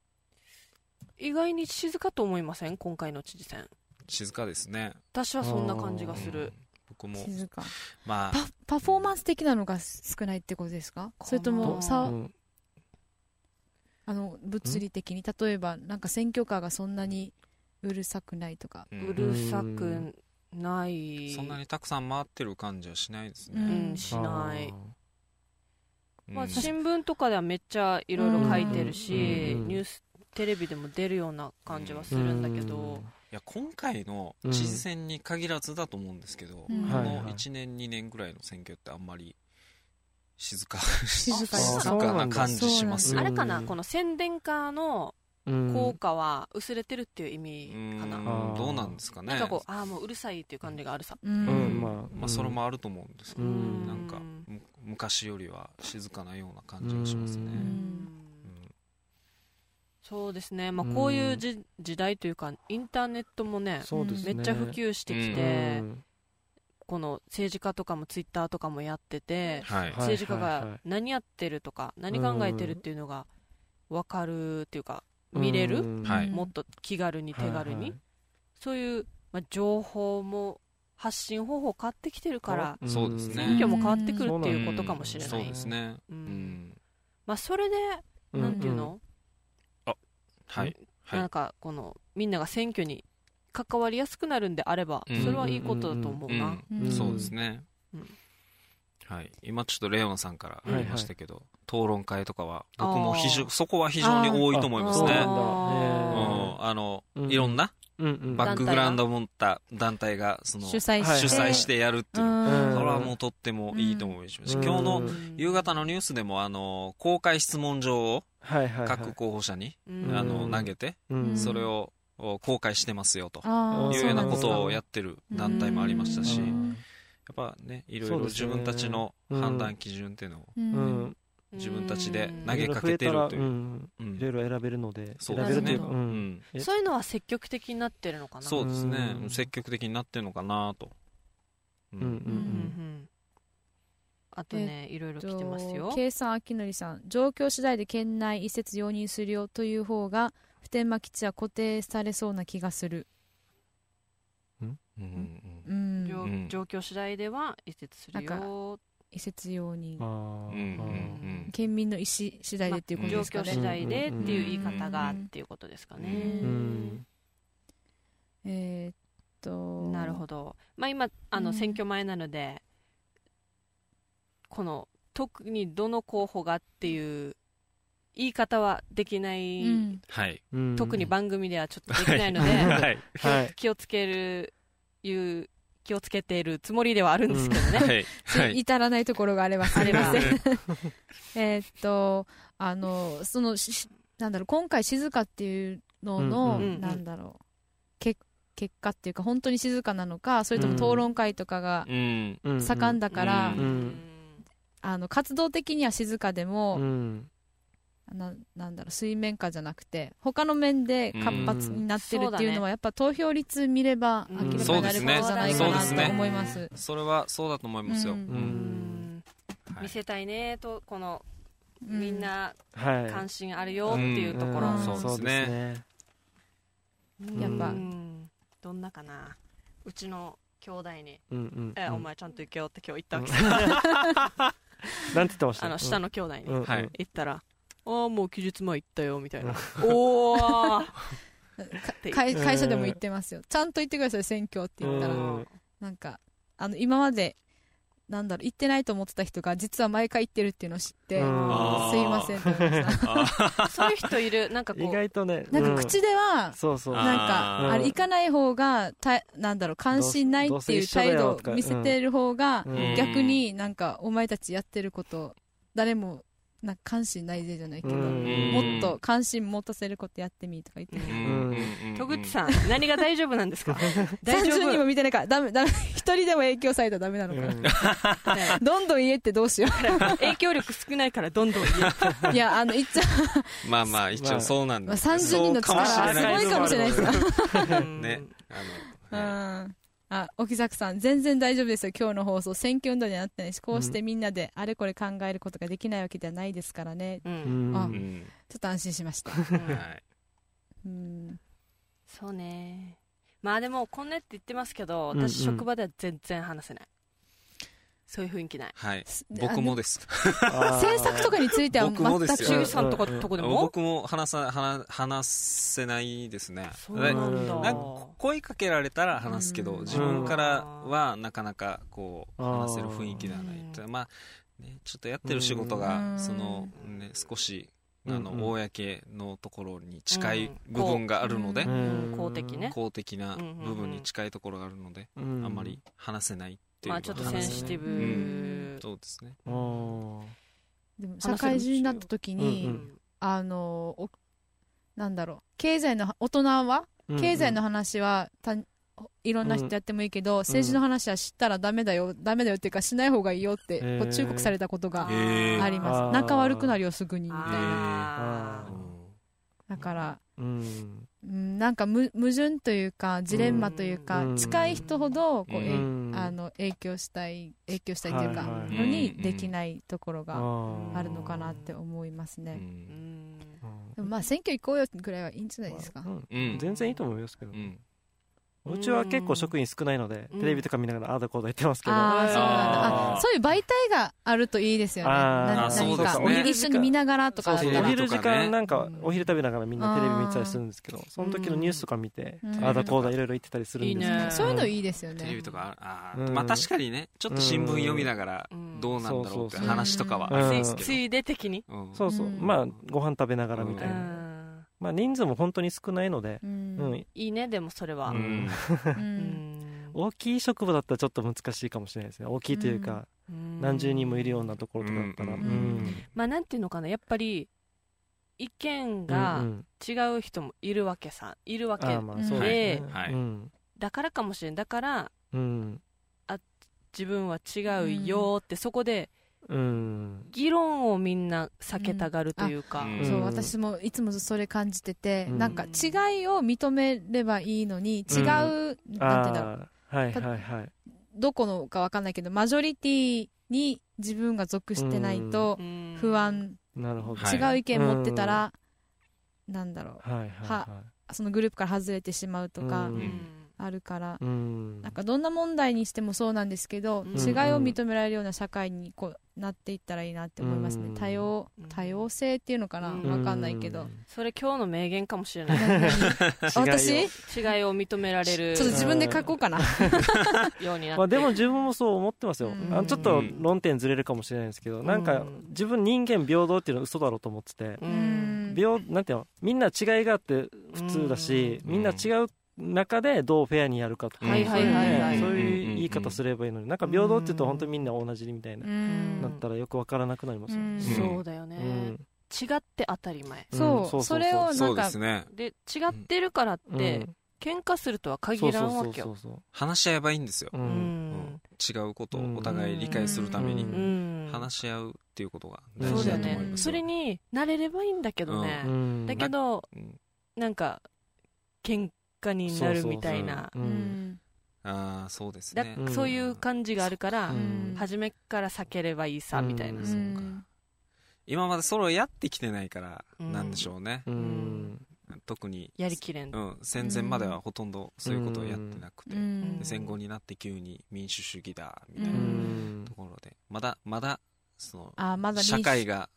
意外に静かと思いません？今回の知事選。静かですね。私はそんな感じがすうん。る僕も。静か。まあ。パパフォーマンス的なのが少ないってことですか？それともさうんあの物理的に例えばなんか選挙カーがそんなにうるさくないとか。ううんるさくない。そんなにたくさん回ってる感じはしないですうね、ん。しない、うん。まあ、新聞とかではめっちゃいろいろ書いてるし、うん。ニューステレビでも出るような感じはするんだけど、いや今回の知事選に限らずだと思うんですけど、うん。この1年2年ぐらいの選挙ってあんまり静か。静か静かな感じしますあれかなこの宣伝カーのうん。効果は薄れてるっていう意味うん。かな、あーどうなんですかね。なんかこうああもううるさいっていう感じがあるさ、うん。うん。まあまあ、それもあると思うんですけど、うん。なんかむ昔よりは静かなような感じがしますね、そうですね、まあ、こういうじ、時代というかインターネットもねね。めっちゃ普及してきうて、うんこの政治家とかもツイッターとかもやってて、はい、はい政治家が何やってるとか何考えてるっていうのが分かるっていうか見れる、もっと気軽に手軽に、はいはいそういう、まあ、情報も発信方法変わってきてるからうですね。選挙も変わってくるっていうことかもしれない、そうですね、ううん。んまあ、それで、うん。なんていうの、はい、はい。なんかこのみんなが選挙に関わりやすくなるんであれば、うん。それはいいことだと思うな、そうですね、うん。はい、今ちょっとレオナさんからはいありましたけど、討論会とかは僕も非常そこは非常に多いと思いますね。あの、うん。いろんなバックグラウンドを持った団体がその主催はいして。主催してやるっていう、うん。これはもうとってもいいと思います、うん。今日のうん。夕方のニュースでもあの公開質問状を各候補者に、うん。あの投げて、うん。それをお公開してますよと。いうようなことをやってる団体もありましたし、やうん。っぱねいろいろ自分たちの判断基準っていうのをううん。ん。自分たちでうん。投げかけてるという。いろいろ選べるのでそう選べるというかなるほどうん。うん。え？そういうのは積極的になってるのかな。そうですね。うん積極的になってるのかなと、ううんうんうん。うんうんあとね、いろいろ来てますよ。計算明則さん。状況次第で県内移設容認するよという方が普天間基地は固定されそうな気がする、うんうんうん、状うん。状況次第では移設するなんよ。移設容認あー。うんうん県民の意思次第でっていうこと状ですかね、況次第でっていう言い方がうんっていうことですかね。うん。えーっと。なるほど。まあ今あのうん。選挙前なので、この特にどの候補がっていう言い方はできない、うん。特に番組ではちょっとできないので、はい。はい。気をつけるいう気をつけているつもりではあるんですけどね。はい。はい。至らないところがあればすあればみません。えーっとあのそのしなんだろう今回静かっていうのの、うんうんなんだろう結結果っていうか本当に静かなのかそれとも討論会とかがうん。うん。盛んだから、うんうん。あの活動的には静かでも、うんななんだろう水面下じゃなくて他の面で活発になってるっていうのは、やっぱ投票率見ればうん明らかになることじゃないかなと思います。それはそうだと思いますよ、はい。見せたいねとこのうん。みんなはい。関心あるよっていうところ、うん。そうですね。うん。やっぱ。うん。どんなかな？うちの兄弟に。うんうん「えうん。お前ちゃんと行けよ」って今日言ったわけ。さ、なんて言ってました？あの下の兄弟にうん。うん。はい。言ったら「ああもう期日前行ったよ」みたいな「おお!」って会会社でも言ってますよ。ちゃんと言ってください選挙って言ったら、うん。なんかあの今までなんだろう行ってないと思ってた人が実は毎回行ってるっていうのを知って、すいませんって思いました。そういう人いるなんかこ意う外とねなんか口では、そうそう。あなんかーあれ行かない方がたなんだろう関心ないっていう態度を見せてる方がうん。逆になんかお前たちやってること誰もなんか関心ないぜじゃないけど、うん。もっと関心持たせることやってみとか言ってる、うん。うん。うん。戸口さん何が大丈夫なんですか？大丈30人も夫。見てないからダメダメ。一人でも影響されたらダメなのか。な、ね どんどん言えってどうしよ 影響力少ないからどんどん言えういやあの言っちゃまあまあ一応そうなんまあです30人の力そうかもしれない。すごいかもしれないです。ようんね。あうの、んあ沖崎さん全然大丈夫ですよ今日の放送。選挙運動にはなってないしこうしてみんなであれこれ考えることができないわけではないですからね。ううん。んあはいうん。ちょっと安心しました。はい。うん。そうね。まあでもこんなって言ってますけど私職場では全然話せないそういう雰囲気ない。はい。す僕もです。あー政策とかについては全く中さんとかうんとこでも？僕も話さ話話せないですね。そうなんだ。うんなんか声かけられたら話すけど、うん。自分からはなかなかこう話せる雰囲気ではないうん。まあ、ね、ちょっとやってる仕事が、うん。そのね、少しあの、うんうん。公のところに近いうん部分があるので、ううん。公的ね。公的な部分に近いところがあるので、うん。あんまり話せないっていうまあちょっとセンシティブ。うん。そうですね。うん。でも社会人になった時に、うんうん。あのおなんだろう。経済の大人は経済の話はたいろんな人やってもいいけど、政治の話は知ったらダメだよダメだよっていうかしない方がいいよって、へー。こう忠告されたことがあります。仲悪くなるよすぐにみたいなあだから、うんうん、なんかむ矛盾というかジレンマというか、うん。近い人ほどこう、あの影響したい影響したいというか、のにできないところがああるのかなって思いますね、まあ選挙行こうよぐらいはいいんじゃないですか、全然いいと思いますけどうん。うちは結構職員少ないのでうん。テレビとか見ながらああだこうだ言ってますけど。ああそうなんだあー。あそういう媒体があるといいですよね。何か一緒に見ながらとかお昼時間なんかうんお昼食べながらみんなテレビ見てたりするんですけどその時のニュースとか見てうん。ああだこうだいろいろ言ってたりするんですけど。いいねそういうのいいですよね。テレビとかああうん。まあ確かにねちょっと新聞読みながらうんどうなんだろうって話とかはついで的に？うん。そうそう。うん。まあご飯食べながらみたういな、んまあ人数も本当に少ないので、ううん。んいいねでもそれは。ううん。大きい職場だったらちょっと難しいかもしれないですね。大きいというか、何十人もいるようなところとかだったら、ううんん。まあなんていうのかなやっぱり意見うんがうん。違う人もいるわけさいるわけあーまあそうですね、はい。うん。だからかもしれん。だからうん。自分は違うよってそこでうん。議論をみんな避けたがるというか、うん。そう私もいつもそれ感じてて、うん。なんか違いを認めればいいのに違う、うんなんていうんだろう。はいはいはい。どこのかわかんないけどマジョリティに自分が属してないとうん。不安、なるほど、はい違う意見持ってたら、なんだろう。はいはいはそのグループから外れてしまうとかうん。うんあるから、いうん。なんかどんな問題にしてもそうなんですけど、うん。違いを認められるような社会にこうなっていったらいいなって思いますね、うん。多様うん。多様性っていうのかな、うん。わかんないけど、それ今日の名言かもしれない。私？違いを認められる。ょっと自分で書こうかな、ようになって、まあ、でも自分もそう思ってますよ、うん。あのちょっと論点ずれるかもしれないですけど、なんかうん自分人間平等っていうのは嘘だろうと思ってて、平なんていうの？みんな違いがあって普通だし、うん。みんな違う中でどうフェアにやるかとか、はいはいはいはい。そういう言い方すればいいのになんか平等って言うと本当にみんな同じみたいな、うん。なったらよくわからなくなりますよ、うん。そうだよね、うん。違って当たり前。そう,、うんそうそう。そうそれをそなんかうですねで違ってるからって、うん。喧嘩するとは限らんわけよ。そうそうそう話し合えばいいんですよ、そう、ううん。うん。ん違うことをお互い理解するためにううん。話し合うっていうことがうんそうだよ大事だと思いねますよ。それに慣れればいいんだけどね、うん。だけどうん。なんか喧嘩になるみたいな。そうですだねうん。そういう感じがあるから、うん初めから避ければいいさ、うんみたいな、うん。そうか今までそれをやってきてないからうん。なんでしょうね、うん。特にやりきれん、うん、戦前まではほとんどそういうことをやってなくて、うん。で戦後になって急に民主主義だみたういなん。ところでまだまだそのあまだ社会が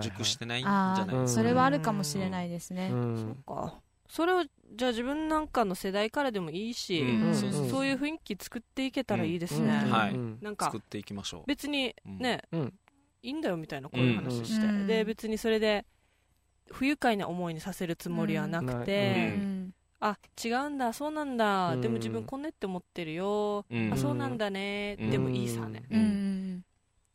熟してないんじあゃないですか、ーそれはあるかもしれないですね、うん。かそれをじゃあ自分なんかの世代からでもいいし、うん。そういう雰囲気作っていけたらいいですね、うん。はい。うん。なんか作っていきましょう。別にね、うん。いいんだよみたいなこういう話して、うん。で別にそれで不愉快な思いにさせるつもりはなくて、うん。うん。あ違うんだそうなんだ、うん。でも自分こんねって思ってるよ、うん。あそうなんだね、うん。でもいいさね、うん。うん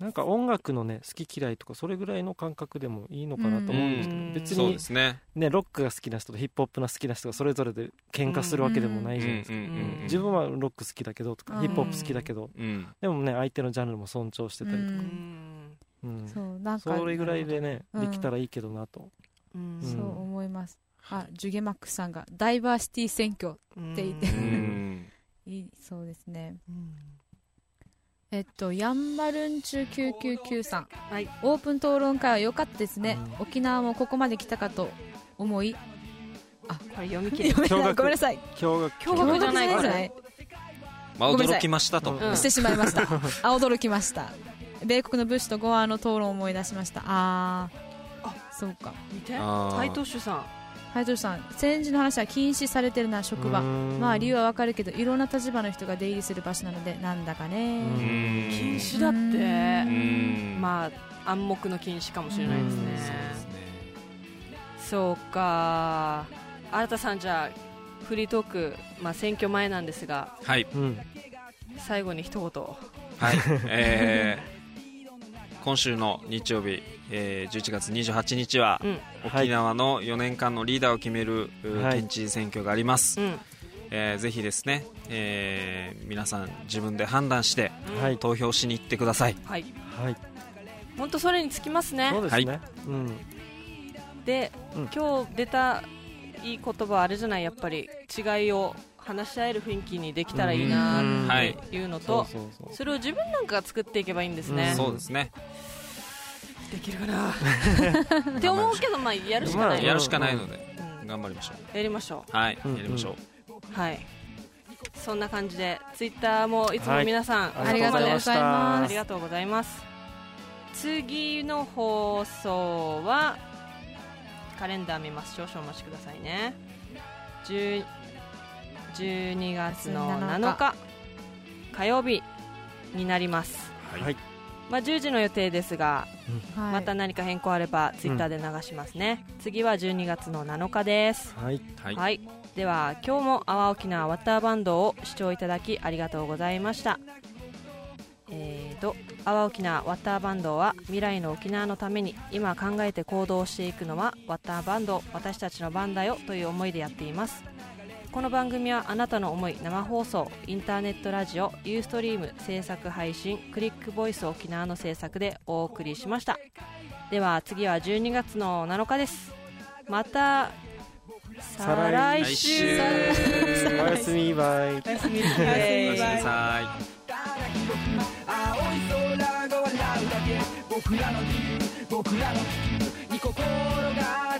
なんか音楽のね好き嫌いとかそれぐらいの感覚でもいいのかなと思うんですけど、別にね。ねロックが好きな人とヒップホップの好きな人がそれぞれで喧嘩するわけでもないじゃないですか、自分はロック好きだけどとか、うんヒップホップ好きだけどうんでもね相手のジャンルも尊重してたりとか、そそうなんかれぐらいでね、うんできたらいいけどなと、そう思います。あジュゲマックスさんがダイバーシティ選挙って言って。いいそうですね。うんえっとヤンバルンチュ999さん、はい。オープン討論会は良かったですね、う沖縄もここまで来たかと思い。これ読み切れ。読めない。驚愕ごめんなさい。驚愕驚愕じゃないこれ驚愕じゃないまあごめんなさい。驚きましたと、うんしてしまいました。あ驚きました。米国のブッシュとゴアの討論を思い出しました。あー。あそうか。見て。斎藤主さん斉藤さん戦時の話は禁止されてるな職場。まあ理由はわかるけどいろんな立場の人が出入りする場所なのでなんだかね。うん。禁止だっうてん。まあ暗黙の禁止かもしれないですね。うんそうですね。そうか。新田さんじゃあフリートーク、まあ、選挙前なんですが。はい。うん最後に一言。はい、えー今週の日曜日、えー11月28日は、沖縄の4年間のリーダーを決める、うはい。県知事選挙があります、うん。えーぜひですね、えー皆さん自分で判断してはい。投票しに行ってください。はい。はい。本当それにつきますね。そうですね、うん。で、うん。今日出たいい言葉はあれじゃない？やっぱり違いを話し合える雰囲気にできたらいいなうん。っていうのと、それを自分なんかが作っていけばいいんですね、うん。そうですね。できるかな。って思うけどまあやるしかない、まあやるしかないのでうん。頑張りましょやりましょう。はい、うんやりましょう、うはい。そんな感じでツイッターもいつも皆さん、はいありがとうございあまありがとうございます。次の放送はカレンダー見ます。少々お待ちくださいね。10 12月の7日。火曜日になります、はい。まあ、10時の予定ですが、はい。また何か変更あればツイッターで流しますね、次は12月の7日です。はい。はい、はい、では今日も阿波沖縄ワッターバンドを視聴いただきありがとうございました。えーと阿波沖縄ワッターバンドは未来の沖縄のために今考えて行動していくのはワッターバンド私たちの番だよという思いでやっていますこの番組はあなたの思い生放送インターネットラジオユーストリーム制作配信クリックボイス沖縄の制作でお送りしました。では次は12月の7日です。また再来週。来週。おやすみバイ。おやすみおやすみなさい青い空が笑うだけ僕らの理由僕らの理由に心が